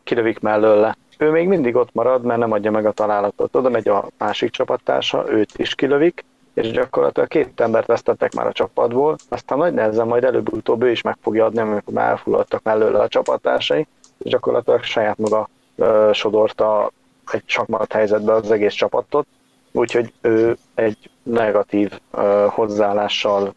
kilövik mellőle. ő még mindig ott marad, mert nem adja meg a találatot. Oda megy a másik csapattársa, őt is kilövik, és gyakorlatilag két embert vesztettek már a csapatból, aztán nagy nehezen majd előbb-utóbb ő is meg fogja adni, amikor már elfulladtak mellőle a csapattársai, és gyakorlatilag saját maga ö, sodorta egy sakmat helyzetbe az egész csapatot, úgyhogy ő egy negatív ö, hozzáállással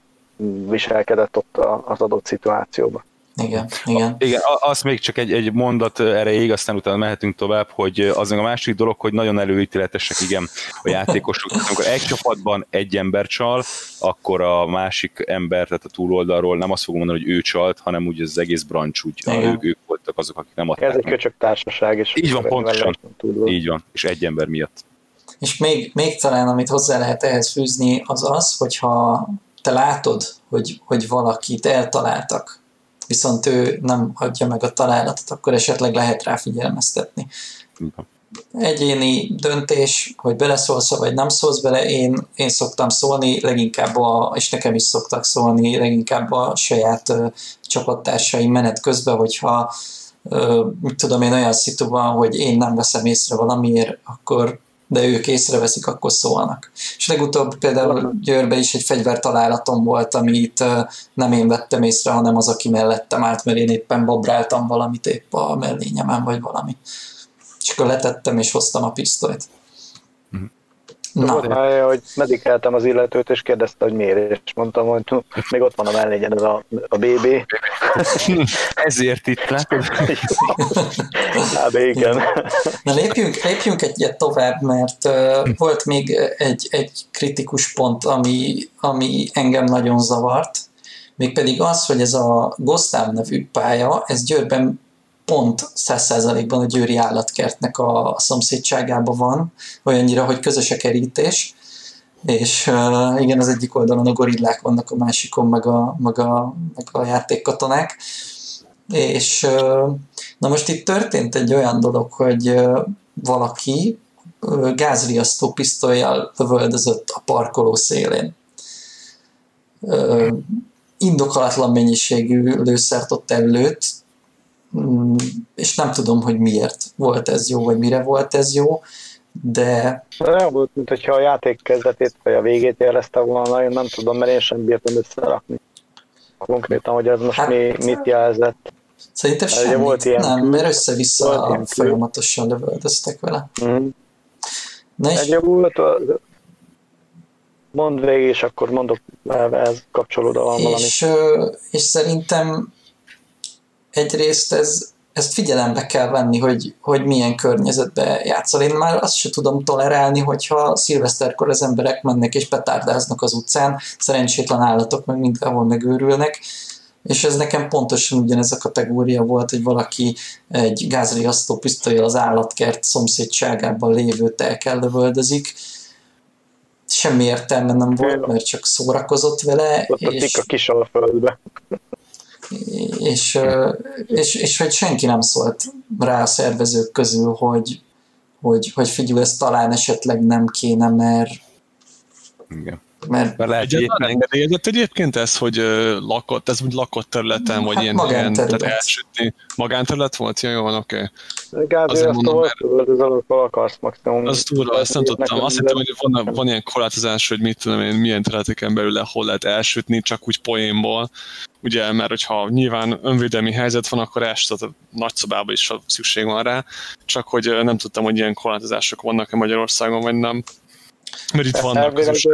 viselkedett ott az adott szituációban.
Igen, igen.
Igen, azt még csak egy, egy mondat erejéig, aztán utána mehetünk tovább, hogy az meg a másik dolog, hogy nagyon előítéletesek, igen, a játékosok. Amikor egy csapatban egy ember csal, akkor a másik ember, tehát a túloldalról nem azt fogom mondani, hogy ő csalt, hanem úgy az egész brancs, úgy ők, ők voltak azok, akik nem adták.
Ez egy köcsök társaság. És
Így van, pontosan. Így van, és egy ember miatt.
És még, még talán, amit hozzá lehet ehhez fűzni, az az, hogyha te látod, hogy, hogy valakit eltaláltak, viszont ő nem adja meg a találatot, akkor esetleg lehet rá figyelmeztetni. Egyéni döntés, hogy beleszólsz vagy nem szólsz bele, én, én szoktam szólni, leginkább, a, és nekem is szoktak szólni, leginkább a saját uh, csapattársaim menet közben, hogyha uh, mit tudom én olyan szituban, hogy én nem veszem észre valamiért, akkor de ők észreveszik, akkor szólnak. És legutóbb például Győrbe is egy fegyvertalálatom volt, amit nem én vettem észre, hanem az, aki mellettem állt, mert én éppen babráltam valamit épp a mellényemen, vagy valami. És akkor letettem, és hoztam a pisztolyt.
Na. Volt már, hogy medikáltam az illetőt, és kérdezte, hogy miért, és mondtam, hogy még ott van a mellényen ez a, a BB.
Ezért itt látod?
Hát igen.
Na lépjünk, lépjünk egyet tovább, mert uh, volt még egy, egy kritikus pont, ami, ami engem nagyon zavart, mégpedig az, hogy ez a Gosztáv nevű pálya, ez Győrben pont 100%-ban a győri állatkertnek a szomszédságában van, olyannyira, hogy közös a kerítés, és uh, igen, az egyik oldalon a gorillák vannak, a másikon meg a, meg a, meg a játékkatonák, és uh, na most itt történt egy olyan dolog, hogy uh, valaki uh, gázriasztó pisztolyjal lövöldözött a parkoló szélén. Uh, indokolatlan mennyiségű lőszert ott előtt, és nem tudom, hogy miért volt ez jó, vagy mire volt ez jó, de...
Olyan volt, mint hogyha a játék kezdetét vagy a végét jelezte volna, én nem tudom, mert én sem bírtam összerakni. Konkrétan, hogy ez most hát, mi, mit jelzett.
Szerintem semmit, volt ilyen nem, mert össze-vissza folyamatosan lövöldöztek vele. Mm.
Na és... Egy volt, mondd végig, és akkor mondok, ez kapcsolódva van valami.
És, és szerintem egyrészt ez, ezt figyelembe kell venni, hogy, hogy milyen környezetbe játszol. Én már azt se tudom tolerálni, hogyha szilveszterkor az emberek mennek és betárdáznak az utcán, szerencsétlen állatok meg mindenhol megőrülnek, és ez nekem pontosan ugyanez a kategória volt, hogy valaki egy gázriasztó pisztolyjal az állatkert szomszédságában lévő telkel lövöldözik. Semmi értelme nem volt, mert csak szórakozott vele.
Ott és... a kis alföldbe
és, és, és hogy senki nem szólt rá a szervezők közül, hogy, hogy, hogy figyelj, ez talán esetleg nem kéne, mert
Igen.
Mert, mert lehet, egyébként engedélyezett egyébként ez, hogy lakott, ez úgy lakott területen, hát vagy ilyen, ilyen tehát elsütni. Magánterület volt? Ja, jó van, oké.
Okay. Azt mondom, mert... ez alatt akarsz maximum.
Az túl, ezt nem tudtam. Azt hittem, hogy van, van ilyen korlátozás, hogy mit tudom én, milyen területeken belül hol lehet elsütni, csak úgy poénból. Ugye, mert hogyha nyilván önvédelmi helyzet van, akkor elsütött a nagyszobába is szükség van rá, csak hogy nem tudtam, hogy ilyen korlátozások vannak-e Magyarországon, vagy nem. Mert itt vannak az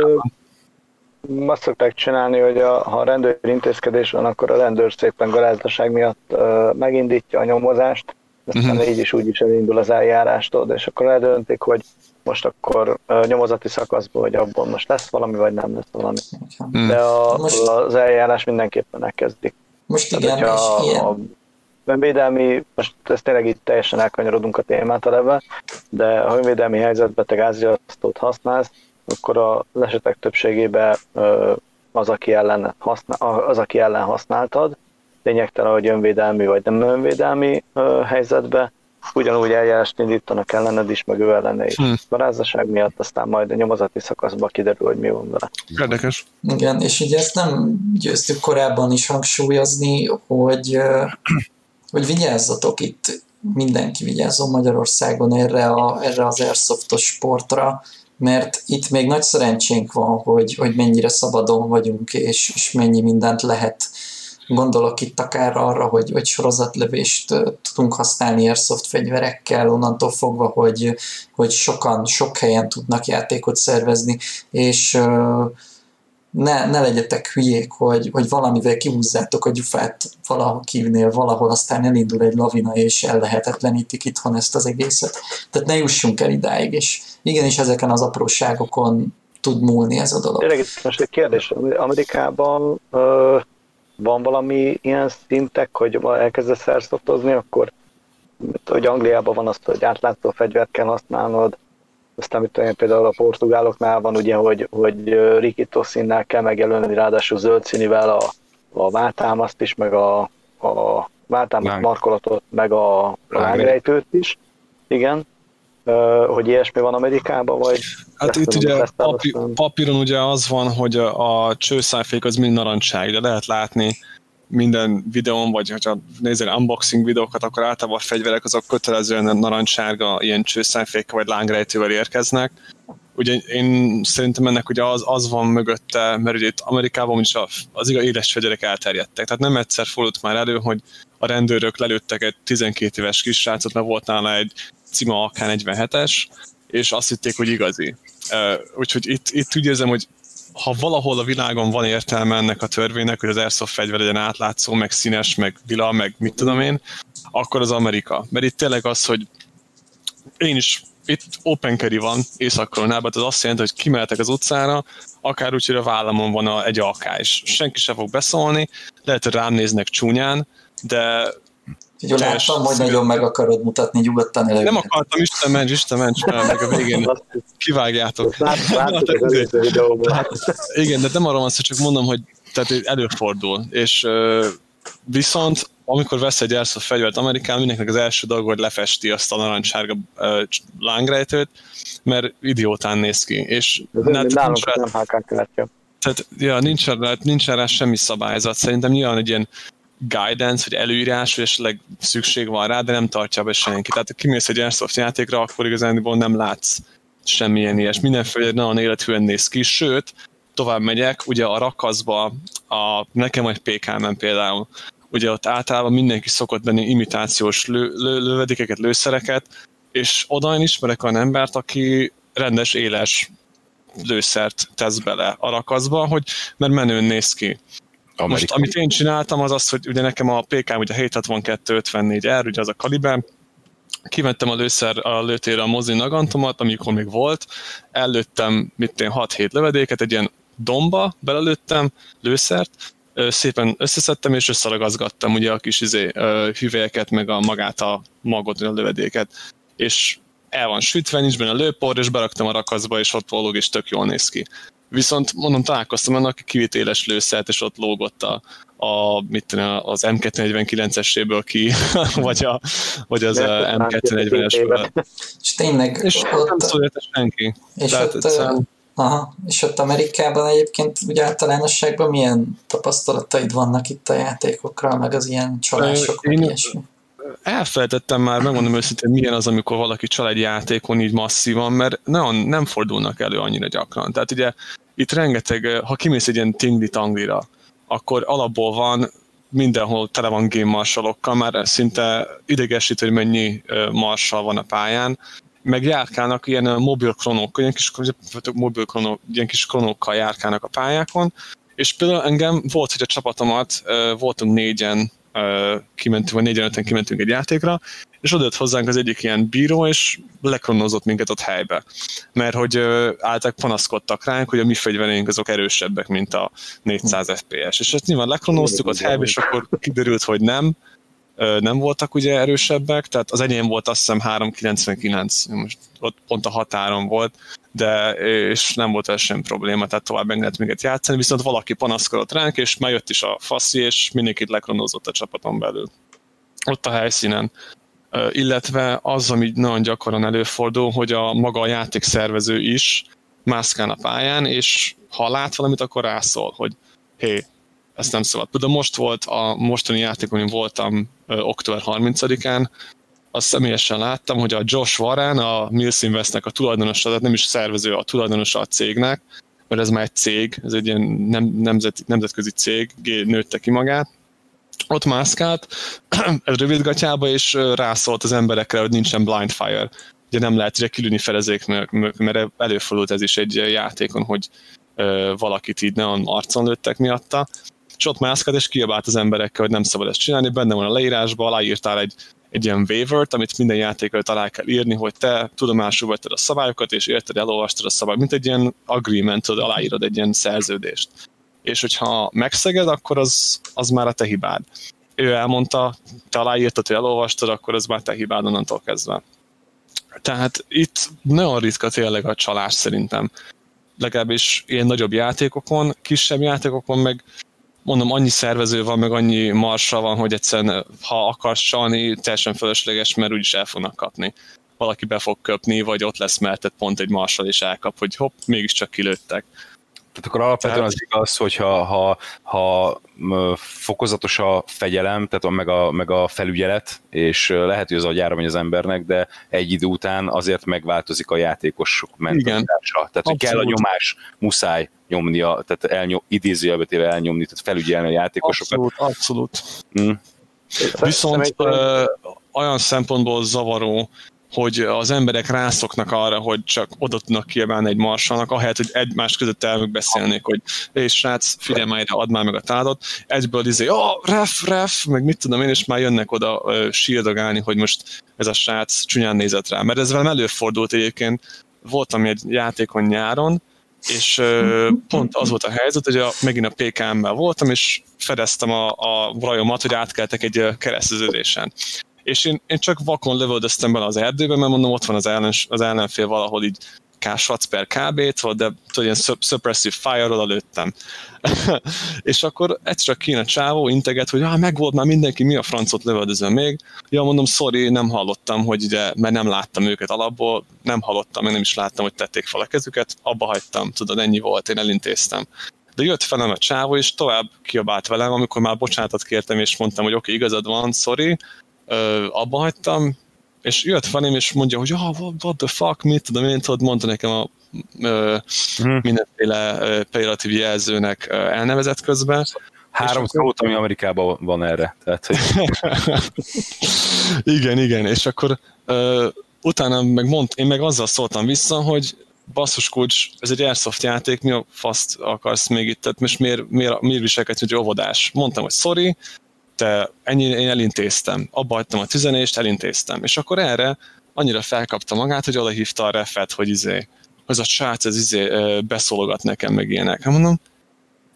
azt szokták csinálni, hogy a, ha a rendőr intézkedés van, akkor a rendőr szépen garázdaság miatt uh, megindítja a nyomozást, aztán uh-huh. így is úgy is elindul az eljárástól, és akkor eldöntik, hogy most akkor nyomozati szakaszból, hogy abból most lesz valami, vagy nem lesz valami. De a, most... az eljárás mindenképpen elkezdik.
Most igen, Tehát, és ilyen. A,
önvédelmi, most ezt tényleg itt teljesen elkanyarodunk a témát eleve, de ha önvédelmi helyzetben te gázriasztót használsz, akkor a esetek többségében az, aki ellen, használ, az, aki ellen használtad, lényegtelen, hogy önvédelmi vagy nem önvédelmi helyzetbe, ugyanúgy eljárást indítanak ellened is, meg ő ellene is. Hmm. Barázzaság miatt aztán majd a nyomozati szakaszban kiderül, hogy mi van vele.
Érdekes.
Igen, és ugye ezt nem győztük korábban is hangsúlyozni, hogy, hogy vigyázzatok itt mindenki vigyázzon Magyarországon erre, a, erre az airsoftos sportra, mert itt még nagy szerencsénk van, hogy, hogy mennyire szabadon vagyunk, és, és mennyi mindent lehet. Gondolok itt akár arra, hogy, hogy sorozatlövést tudunk használni airsoft fegyverekkel, onnantól fogva, hogy, hogy sokan, sok helyen tudnak játékot szervezni, és ne, ne legyetek hülyék, hogy, hogy valamivel kihúzzátok a gyufát valahol kívnél, valahol, aztán elindul egy lavina, és ellehetetlenítik itthon ezt az egészet. Tehát ne jussunk el idáig, és igenis ezeken az apróságokon tud múlni ez a dolog.
Tényleg most egy kérdés. Amerikában ö, van valami ilyen szintek, hogy elkezdesz szerszoftozni, akkor hogy Angliában van azt, hogy átlátszó fegyvert kell használnod, aztán mit tudom, például a portugáloknál van ugye, hogy, hogy Riki Tossinnál kell megjelölni, ráadásul zöld színivel a, a váltámaszt is, meg a, a váltámaszt markolatot, meg a, a lángrejtőt is. Igen. Hogy ilyesmi van Amerikában, vagy...
Hát itt ugye papí- papíron ugye az van, hogy a csőszájfék az mind narancság, de lehet látni minden videón, vagy ha nézel unboxing videókat, akkor általában a fegyverek azok kötelezően narancssárga ilyen csőszájfékkel vagy lángrejtővel érkeznek. Ugye én szerintem ennek ugye az, az van mögötte, mert ugye itt Amerikában is az igaz éles fegyverek elterjedtek. Tehát nem egyszer fordult már elő, hogy a rendőrök lelőttek egy 12 éves kisrácot, mert volt nála egy Cima AK-47-es, és azt hitték, hogy igazi. Úgyhogy itt, itt úgy érzem, hogy ha valahol a világon van értelme ennek a törvénynek, hogy az airsoft fegyver legyen átlátszó, meg színes, meg vila, meg mit tudom én, akkor az Amerika. Mert itt tényleg az, hogy én is itt open carry van észak az azt jelenti, hogy kimehetek az utcára, akár úgy, hogy a vállamon van a, egy AK, és senki sem fog beszólni, lehet, hogy rám néznek csúnyán, de
Úgyhogy láttam, hogy nagyon meg akarod mutatni, nyugodtan előre.
Nem akartam, Isten ments, Isten ments, meg a végén kivágjátok. Hát, igen, de nem arról van szó, csak mondom, hogy tehát előfordul, és viszont amikor vesz egy Airsoft fegyvert Amerikán, mindenkinek az első dolog, hogy lefesti azt a narancssárga uh, lángrejtőt, mert idiótán néz ki. És
nem, nincs rá, nem
tehát, ja, nincs, nincs rá semmi szabályzat. Szerintem nyilván egy ilyen guidance, vagy előírás, vagy esetleg szükség van rá, de nem tartja be senki. Tehát ha kimész egy Airsoft játékra, akkor igazából nem látsz semmilyen ilyes. Mindenféle nagyon élethűen néz ki, sőt, tovább megyek, ugye a rakaszba, a, nekem egy PKM-en például, ugye ott általában mindenki szokott venni imitációs lő, lő, lövedékeket, lőszereket, és oda én ismerek olyan embert, aki rendes éles lőszert tesz bele a rakaszba, hogy mert menőn néz ki. Amerika. Most amit én csináltam, az az, hogy ugye nekem a PK ugye 762-54R, ugye az a kaliber, kivettem a lőszer a lőtére a mozi nagantomat, amikor még volt, ellőttem mit én 6-7 lövedéket, egy ilyen domba belelőttem lőszert, szépen összeszedtem és összeragazgattam ugye a kis izé, hüvelyeket, meg a magát a magot, a lövedéket. És el van sütve, nincs benne lőpor, és beraktam a rakaszba, és ott volog, és tök jól néz ki. Viszont mondom, találkoztam annak, aki kivitt éles lőszert, és ott lógott a, a mit tudom, az M249-eséből ki, vagy, a, vagy az M240-esből.
És tényleg
és ott... Nem szól senki.
És Tehát ott, egyszerűen... Aha, és ott Amerikában egyébként úgy általánosságban milyen tapasztalataid vannak itt a játékokról, meg az ilyen csalások, Én, ilyesmi?
Elfelejtettem már, megmondom őszintén, milyen az, amikor valaki csal játékon így masszívan, mert nagyon nem fordulnak elő annyira gyakran. Tehát ugye itt rengeteg, ha kimész egy ilyen tingli-tanglira, akkor alapból van mindenhol tele van game marsalokkal, már szinte idegesít, hogy mennyi marsal van a pályán, meg járkálnak ilyen mobil kronók, ilyen kis, mobil kronók, ilyen kis kronókkal járkálnak a pályákon, és például engem volt, hogy a csapatomat, voltunk négyen kimentünk, vagy négyen öten kimentünk egy játékra, és odajött hozzánk az egyik ilyen bíró, és lekronozott minket ott helybe. Mert hogy álltak, panaszkodtak ránk, hogy a mi fegyvereink azok erősebbek, mint a 400 FPS. És ezt nyilván lekronoztuk ott helybe, és akkor kiderült, hogy nem, nem voltak ugye erősebbek, tehát az enyém volt azt hiszem 399, most ott pont a határon volt, de és nem volt ez sem probléma, tehát tovább engedett minket játszani, viszont valaki panaszkodott ránk, és már jött is a faszi, és mindenkit lekronozott a csapaton belül. Ott a helyszínen. Illetve az, ami nagyon gyakran előfordul, hogy a maga a játékszervező is mászkál a pályán, és ha lát valamit, akkor rászól, hogy hé, ezt nem szabad. De most volt a mostani játékon, voltam október 30-án, azt személyesen láttam, hogy a Josh Warren, a Mills Investnek a tulajdonosa, tehát nem is szervező, a tulajdonosa a cégnek, mert ez már egy cég, ez egy ilyen nem, nemzet, nemzetközi cég, nőtte ki magát, ott mászkált, ez rövidgatjába, és rászólt az emberekre, hogy nincsen blind fire. Ugye nem lehet ugye kilőni felezék, mert előfordult ez is egy játékon, hogy valakit így neon arcon lőttek miatta, és ott mászkált, és kiabált az emberekkel, hogy nem szabad ezt csinálni, benne van a leírásban, aláírtál egy egy ilyen waivert, amit minden játékkal alá kell írni, hogy te tudomásul vetted a szabályokat, és érted, elolvastad a szabályokat, mint egy ilyen agreement, hogy aláírod egy ilyen szerződést. És hogyha megszeged, akkor az, az már a te hibád. Ő elmondta, te aláírtad, hogy elolvastad, akkor az már te hibád onnantól kezdve. Tehát itt nagyon ritka tényleg a csalás szerintem. Legalábbis ilyen nagyobb játékokon, kisebb játékokon meg mondom, annyi szervező van, meg annyi marsa van, hogy egyszerűen ha akarsz csalni, teljesen fölösleges, mert úgyis el fognak kapni. Valaki be fog köpni, vagy ott lesz mert pont egy marsal és elkap, hogy hopp, mégiscsak kilőttek.
Tehát akkor alapvetően az igaz, hogy ha, ha, ha fokozatos a fegyelem, tehát a, meg, a, meg a felügyelet, és lehet, hogy az agyára megy az embernek, de egy idő után azért megváltozik a játékosok mentalitása. Tehát, hogy kell a nyomás, muszáj nyomnia, tehát elnyom, idézőjelbetéve elnyomni, tehát felügyelni a játékosokat.
Abszolút, abszolút. Mm. Viszont ö, olyan szempontból zavaró, hogy az emberek rászoknak arra, hogy csak oda tudnak kiabálni egy marsalnak, ahelyett, hogy egymás között elmegbeszélnék, hogy és srác, figyelj már ide, add már meg a tádot, egyből izé, oh, ref, ref, meg mit tudom én, és már jönnek oda uh, sírdogálni, hogy most ez a srác csúnyán nézett rá. Mert ez velem előfordult egyébként, voltam egy játékon nyáron, és uh, pont az volt a helyzet, hogy a, megint a PKM-mel voltam, és fedeztem a, a rajomat, hogy átkeltek egy kereszteződésen és én, én csak vakon lövöldöztem bele az erdőbe, mert mondom, ott van az, ellen, az ellenfél valahol így k per KB-t, de tudod, ilyen suppressive fire-ról lőttem. és akkor egyszer csak a csávó integet, hogy ah, meg volt már mindenki, mi a francot lövöldözöm még. Ja, mondom, sorry, nem hallottam, hogy ugye, mert nem láttam őket alapból, nem hallottam, én nem is láttam, hogy tették fel a kezüket, abba hagytam, tudod, ennyi volt, én elintéztem. De jött felem a csávó, és tovább kiabált velem, amikor már bocsánatot kértem, és mondtam, hogy oké, okay, igazad van, sorry, ö, abba hagytam, és jött felém, és mondja, hogy oh, what, the fuck, mit tudom én, tudod, mondta nekem a ö, hmm. mindenféle ö, pejoratív jelzőnek ö, elnevezett közben.
Három szót, ami Amerikában van erre. Tehát, hogy...
igen, igen, és akkor ö, utána meg mond, én meg azzal szóltam vissza, hogy basszus kulcs, ez egy Airsoft játék, mi a faszt akarsz még itt, tehát most miért, miért, miért viselkedsz, hogy óvodás? Mondtam, hogy sorry, te, ennyi, én elintéztem, abba hagytam a tüzenést, elintéztem. És akkor erre annyira felkapta magát, hogy oda hívta a refet, hogy izé, az a srác, ez izé beszólogat nekem, meg ilyenek. Hát mondom,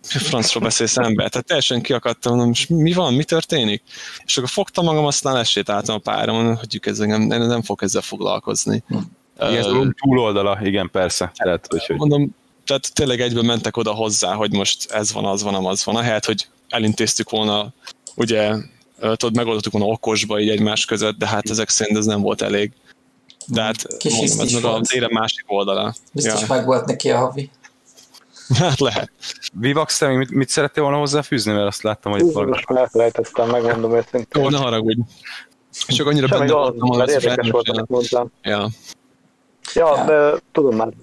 francról beszélsz ember. Tehát teljesen kiakadtam, mondom, és mi van, mi történik? És akkor fogtam magam, aztán lesétáltam a pára, mondom, hogy ez nem, nem, nem fog ezzel foglalkozni.
Igen, uh, túloldala, igen, persze. Tehát,
hogy... Mondom, tehát tényleg egyből mentek oda hozzá, hogy most ez van, az van, az van, ahelyett, hogy elintéztük volna ugye tudod, megoldottuk volna okosba így egymás között, de hát ezek szerint ez nem volt elég. De hát mondom, ez meg az éle másik oldala.
Biztos ja. meg volt neki a havi.
Hát lehet.
Vivax, te mit, mit szerettél volna hozzáfűzni, mert azt láttam, hogy...
Hú, most elfelejtettem, megmondom őszintén.
Jó, ne haragudj. Csak annyira
Semmi benne voltam, hogy érdekes volt, amit mondtam.
Ja.
Ja, ja. De, tudom már.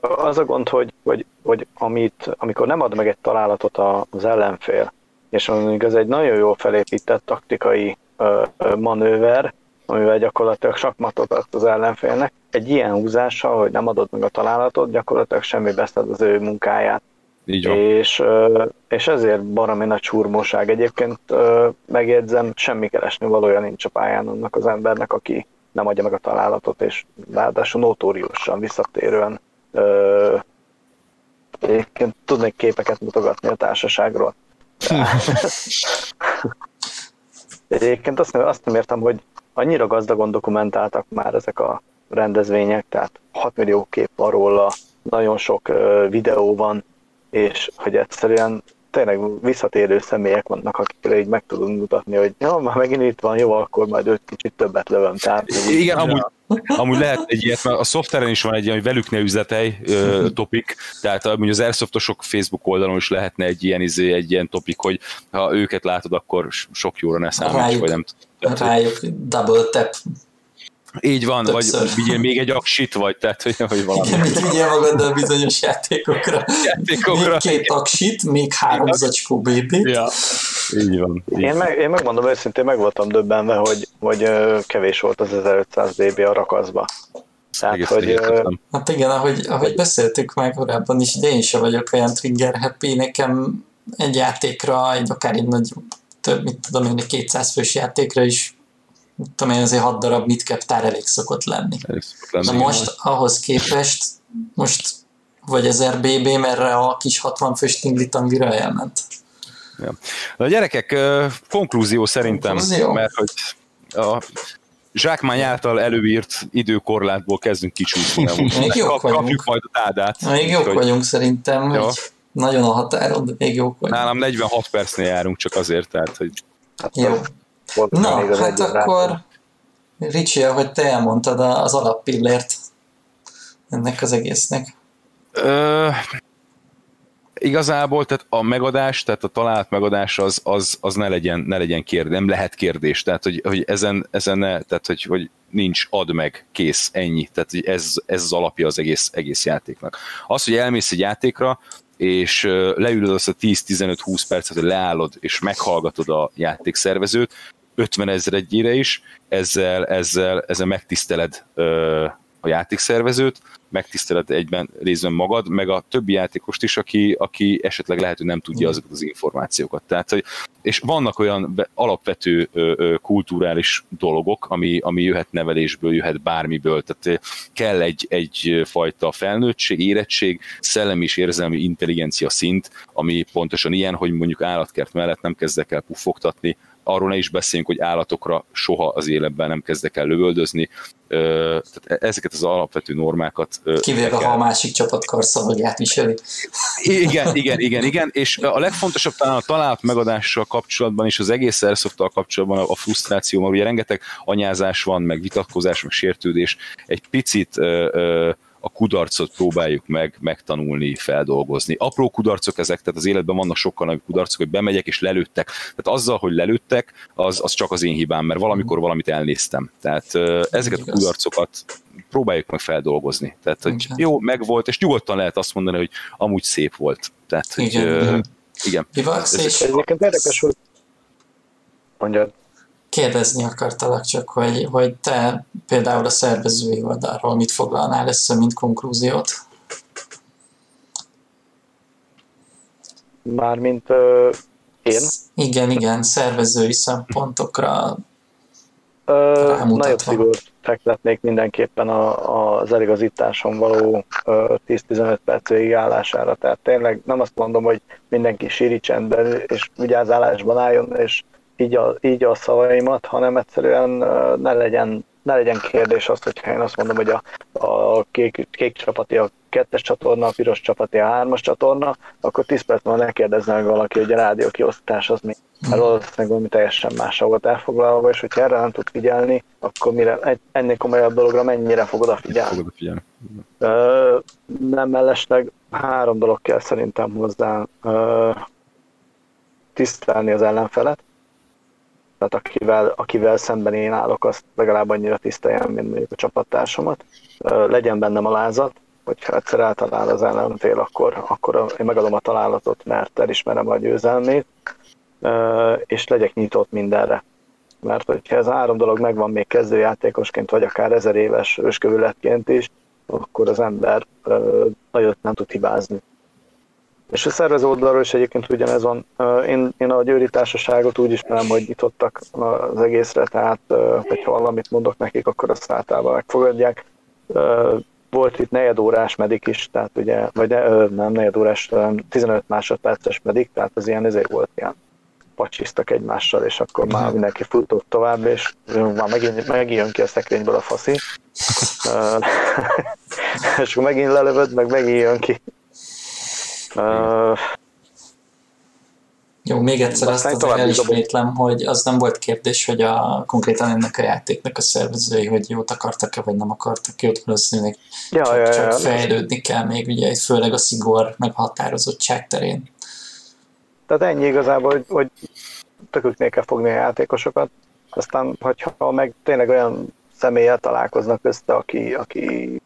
Az a gond, hogy, hogy, hogy amit, amikor nem ad meg egy találatot az ellenfél, és mondjuk ez egy nagyon jól felépített taktikai ö, ö, manőver, amivel gyakorlatilag sakmatot ad az ellenfélnek. Egy ilyen húzással, hogy nem adod meg a találatot, gyakorlatilag semmi beszed az ő munkáját.
Így van.
És, és ezért baromi nagy csúrmóság. Egyébként megjegyzem, semmi keresni valója nincs a pályán annak az embernek, aki nem adja meg a találatot, és ráadásul notóriusan, visszatérően egyébként tudnék képeket mutogatni a társaságról. Egyébként azt nem, azt nem értem, hogy annyira gazdagon dokumentáltak már ezek a rendezvények, tehát 6 millió kép van róla, nagyon sok videó van, és hogy egyszerűen tényleg visszatérő személyek vannak, akikre így meg tudunk mutatni, hogy ja, már megint itt van, jó, akkor majd őt kicsit többet lövöm. Tehát,
Igen, amúgy Amúgy lehet egy ilyet, mert a szoftveren is van egy ilyen, hogy velük ne üzletelj topik, tehát amúgy az Airsoftosok Facebook oldalon is lehetne egy ilyen, izé, egy ilyen topik, hogy ha őket látod, akkor sok jóra ne számíts, vagy nem
tudom. Rájuk double tap
így van, Többször. vagy vigyél még egy aksit, vagy tehát, hogy, hogy valami.
Igen, mit vigyél magaddal bizonyos játékokra.
játékokra.
Még két aksit, még három zacskó bébét.
Ja. Így van.
Így én, meg, én megmondom őszintén, meg voltam döbbenve, hogy, hogy kevés volt az 1500 dB a rakaszba.
Tehát, hogy, hát igen, ahogy, ahogy beszéltük már korábban is, de én sem vagyok olyan trigger happy, nekem egy játékra, egy akár egy nagy, több, mit tudom én, egy 200 fős játékra is tudom én, azért hat darab mit keptár elég szokott lenni. Elég szokott lenni. Na most ahhoz képest, most vagy 1000 BB, mert a kis 60 fős tingli-tangira elment.
Ja. A gyerekek, konklúzió szerintem, konklúzió? mert hogy a zsákmány által előírt időkorlátból kezdünk kicsúszni.
Még jók vagyunk. Kapjuk
majd a tádát.
Még jók hogy... vagyunk szerintem, ja. hogy nagyon a határon, de még jók vagyunk.
Nálam 46 percnél járunk csak azért, tehát hogy...
Hát, Jó. Na, hát akkor Ricsi, ahogy te elmondtad az alappillért ennek az egésznek.
Ö, igazából tehát a megadás, tehát a talált megadás az, az, az ne, legyen, ne legyen kérdés, nem lehet kérdés, tehát hogy, hogy ezen, ezen ne, tehát hogy, hogy nincs ad meg, kész, ennyi, tehát hogy ez, ez az alapja az egész, egész játéknak. Az, hogy elmész egy játékra, és leülöd azt a 10-15-20 percet, hogy leállod, és meghallgatod a játékszervezőt, 50 ezredjére is, ezzel, ezzel, ezzel megtiszteled ö, a játékszervezőt, megtiszteled egyben részben magad, meg a többi játékost is, aki, aki esetleg lehet, hogy nem tudja azokat az információkat. Tehát, hogy, és vannak olyan alapvető ö, ö, kulturális dolgok, ami, ami jöhet nevelésből, jöhet bármiből, tehát kell egy, egy fajta felnőttség, érettség, szellemi és érzelmi intelligencia szint, ami pontosan ilyen, hogy mondjuk állatkert mellett nem kezdek el puffogtatni, arról ne is beszéljünk, hogy állatokra soha az életben nem kezdek el lövöldözni. Tehát e- ezeket az alapvető normákat...
Kivéve, ha a másik csapat karszalagját viseli.
Igen, igen, igen, igen, és a legfontosabb talán a talált megadással kapcsolatban és az egész airsoft kapcsolatban a frusztráció, mert ugye rengeteg anyázás van, meg vitatkozás, meg sértődés, egy picit a kudarcot próbáljuk meg megtanulni, feldolgozni. Apró kudarcok ezek, tehát az életben vannak sokkal nagyobb kudarcok, hogy bemegyek és lelőttek. Tehát azzal, hogy lelőttek, az, az csak az én hibám, mert valamikor valamit elnéztem. Tehát ezeket a kudarcokat próbáljuk meg feldolgozni. Tehát, hogy okay. jó, megvolt, és nyugodtan lehet azt mondani, hogy amúgy szép volt. Tehát, hogy, igen. Uh, igen.
Ez, egyébként érdekes, hogy mondjad
kérdezni akartalak csak, hogy, hogy te például a szervezői oldalról mit foglalnál össze, mint konklúziót?
Mármint uh, én?
Igen, igen, szervezői szempontokra
uh, Nagyobb szigort fektetnék mindenképpen a, az eligazításon való uh, 10-15 perc állására. Tehát tényleg nem azt mondom, hogy mindenki síri csendben és vigyázálásban álljon, és így a, így a szavaimat, hanem egyszerűen ne legyen, ne legyen kérdés az, hogyha én azt mondom, hogy a, a kék, kék csapati a kettes csatorna, a piros csapati a hármas csatorna, akkor 10 perc múlva ne kérdezne meg valaki, hogy a rádió kiosztás az mi. Mert valószínűleg valami teljesen más volt elfoglalva, és hogyha erre nem tud figyelni, akkor mire, egy, ennél komolyabb dologra mennyire fog odafigyelni. Fog odafigyelni. Ö, nem mellesleg három dolog kell szerintem hozzá. Ö, tisztelni az ellenfelet, tehát akivel, akivel szemben én állok, azt legalább annyira tiszteljem, mint mondjuk a csapattársamat. Legyen bennem a lázat, hogyha egyszer eltalál az ellenfél, akkor, akkor én megadom a találatot, mert elismerem a győzelmét, és legyek nyitott mindenre. Mert hogyha ez a három dolog megvan még kezdőjátékosként, vagy akár ezer éves őskövületként is, akkor az ember nagyot nem tud hibázni. És a szervező oldalról is egyébként ugyanez van. Én, én a Győri Társaságot úgy ismerem, hogy nyitottak az egészre, tehát hogyha valamit mondok nekik, akkor azt általában megfogadják. Volt itt negyedórás medik is, tehát ugye, vagy ne, nem negyedórás, 15 másodperces medik, tehát az ilyen ezért volt ilyen pacsisztak egymással, és akkor már mindenki futott tovább, és már megint, megint jön ki a szekrényből a faszi. és akkor megint lelövöd, meg megint jön ki. Uh,
Jó, még egyszer azt azért elismétlem, hogy az nem volt kérdés, hogy a, konkrétan ennek a játéknak a szervezői, hogy jót akartak-e, vagy nem akartak jót, valószínűleg ja, csak, ja, csak ja, fejlődni kell még, ugye főleg a szigor, meg a határozottság terén.
Tehát ennyi igazából, hogy, hogy töküknél kell fogni a játékosokat, aztán, hogyha meg tényleg olyan személyel találkoznak össze, aki, aki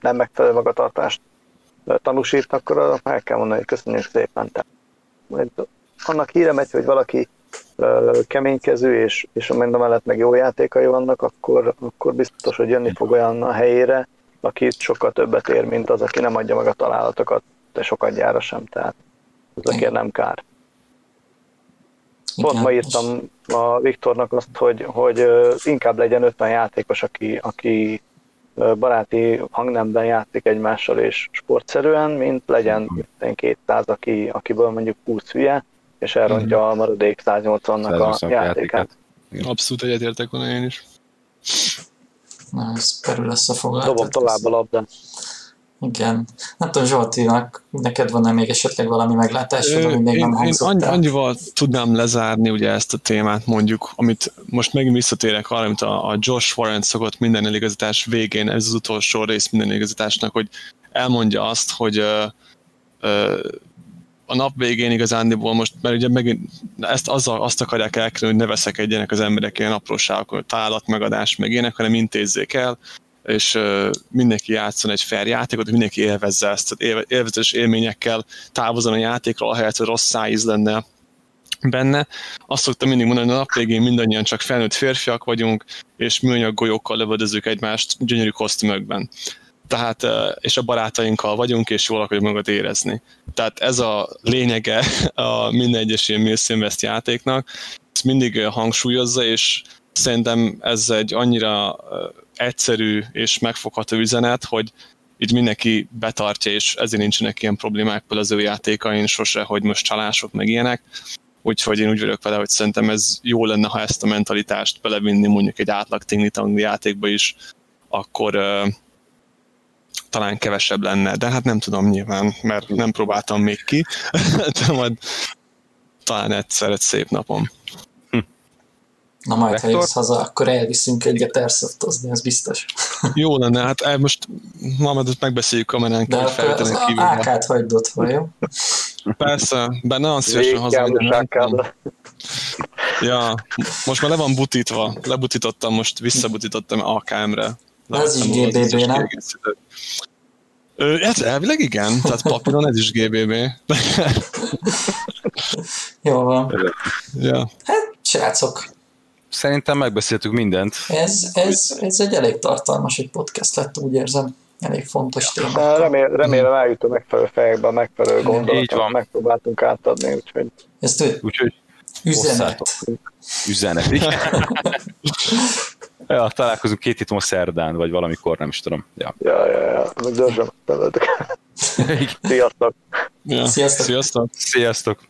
nem megfelelő magatartást tanúsít, akkor el kell mondani, hogy köszönjük szépen. Tehát, annak híre megy, hogy valaki keménykező, és, és a mellett meg jó játékai vannak, akkor, akkor biztos, hogy jönni fog olyan a helyére, aki sokkal többet ér, mint az, aki nem adja meg a találatokat, de sokat gyára sem, tehát ezekért nem kár. Pont ma írtam a Viktornak azt, hogy, hogy inkább legyen 50 játékos, aki, aki baráti hangnemben játszik egymással és sportszerűen, mint legyen 200, aki, akiből mondjuk 20 hülye, és elrontja a maradék 180-nak a játékát.
Abszolút egyetértek volna én is.
Na, ez perül lesz a fogal.
Dobom tovább a labdát.
Igen. Nem tudom, Zsoltinak, neked van-e még esetleg valami meglátásod, ami még én, nem hangzott
én annyival tudnám lezárni ugye ezt a témát mondjuk, amit most megint visszatérek arra, amit a, a Josh Warren szokott minden eligazítás végén, ez az utolsó rész minden eligazításnak, hogy elmondja azt, hogy uh, uh, a nap végén igazándiból most, mert ugye megint ezt azzal, azt akarják elkerülni, hogy ne veszekedjenek az emberek ilyen apróságok, találatmegadás, meg ilyenek, hanem intézzék el, és mindenki játszon egy fair játékot, mindenki élvezze ezt, élvezős élményekkel távozon a játékról, ahelyett, hogy rossz szájíz lenne benne. Azt szoktam mindig mondani, hogy a nap végén mindannyian csak felnőtt férfiak vagyunk, és műanyag golyókkal lövöldözünk egymást gyönyörű kosztümökben. Tehát, és a barátainkkal vagyunk, és jól akarjuk magat érezni. Tehát ez a lényege a minden egyes ilyen Milsim játéknak, ezt mindig hangsúlyozza, és szerintem ez egy annyira egyszerű és megfogható üzenet, hogy így mindenki betartja, és ezért nincsenek ilyen problémák az ő játékain sose, hogy most csalások meg ilyenek. Úgyhogy én úgy vagyok vele, hogy szerintem ez jó lenne, ha ezt a mentalitást belevinni mondjuk egy átlag tingli játékba is, akkor talán kevesebb lenne, de hát nem tudom nyilván, mert nem próbáltam még ki, de majd talán egyszer egy szép napom.
Na majd, Vektor? ha jössz haza, akkor elviszünk egyet airsoftozni, ez biztos.
Jó lenne, hát el most ma majd megbeszéljük kamerán
De akkor az kívül. AK-t hagyd ott, jó?
Persze, benne nagyon szívesen haza. Ja, most már le van butítva, lebutítottam, most visszabutítottam AKM-re.
Ez is GBB, nem?
ez elvileg igen, tehát papíron ez is GBB.
Jó van.
Ja.
Hát, srácok,
Szerintem megbeszéltük mindent.
Ez, ez, ez egy elég tartalmas egy podcast lett, úgy érzem. Elég fontos téma.
Remél, remélem eljut a megfelelő fejekbe, a megfelelő gondolatot, megpróbáltunk átadni, úgyhogy...
Ezt úgyhogy üzenet.
Üzenet, igen. ja, találkozunk két hét most szerdán, vagy valamikor, nem is tudom. Ja,
ja, ja, ja. meg dörzsöm. Sziasztok!
Ja. Sziasztok!
Sziasztok!
Sziasztok!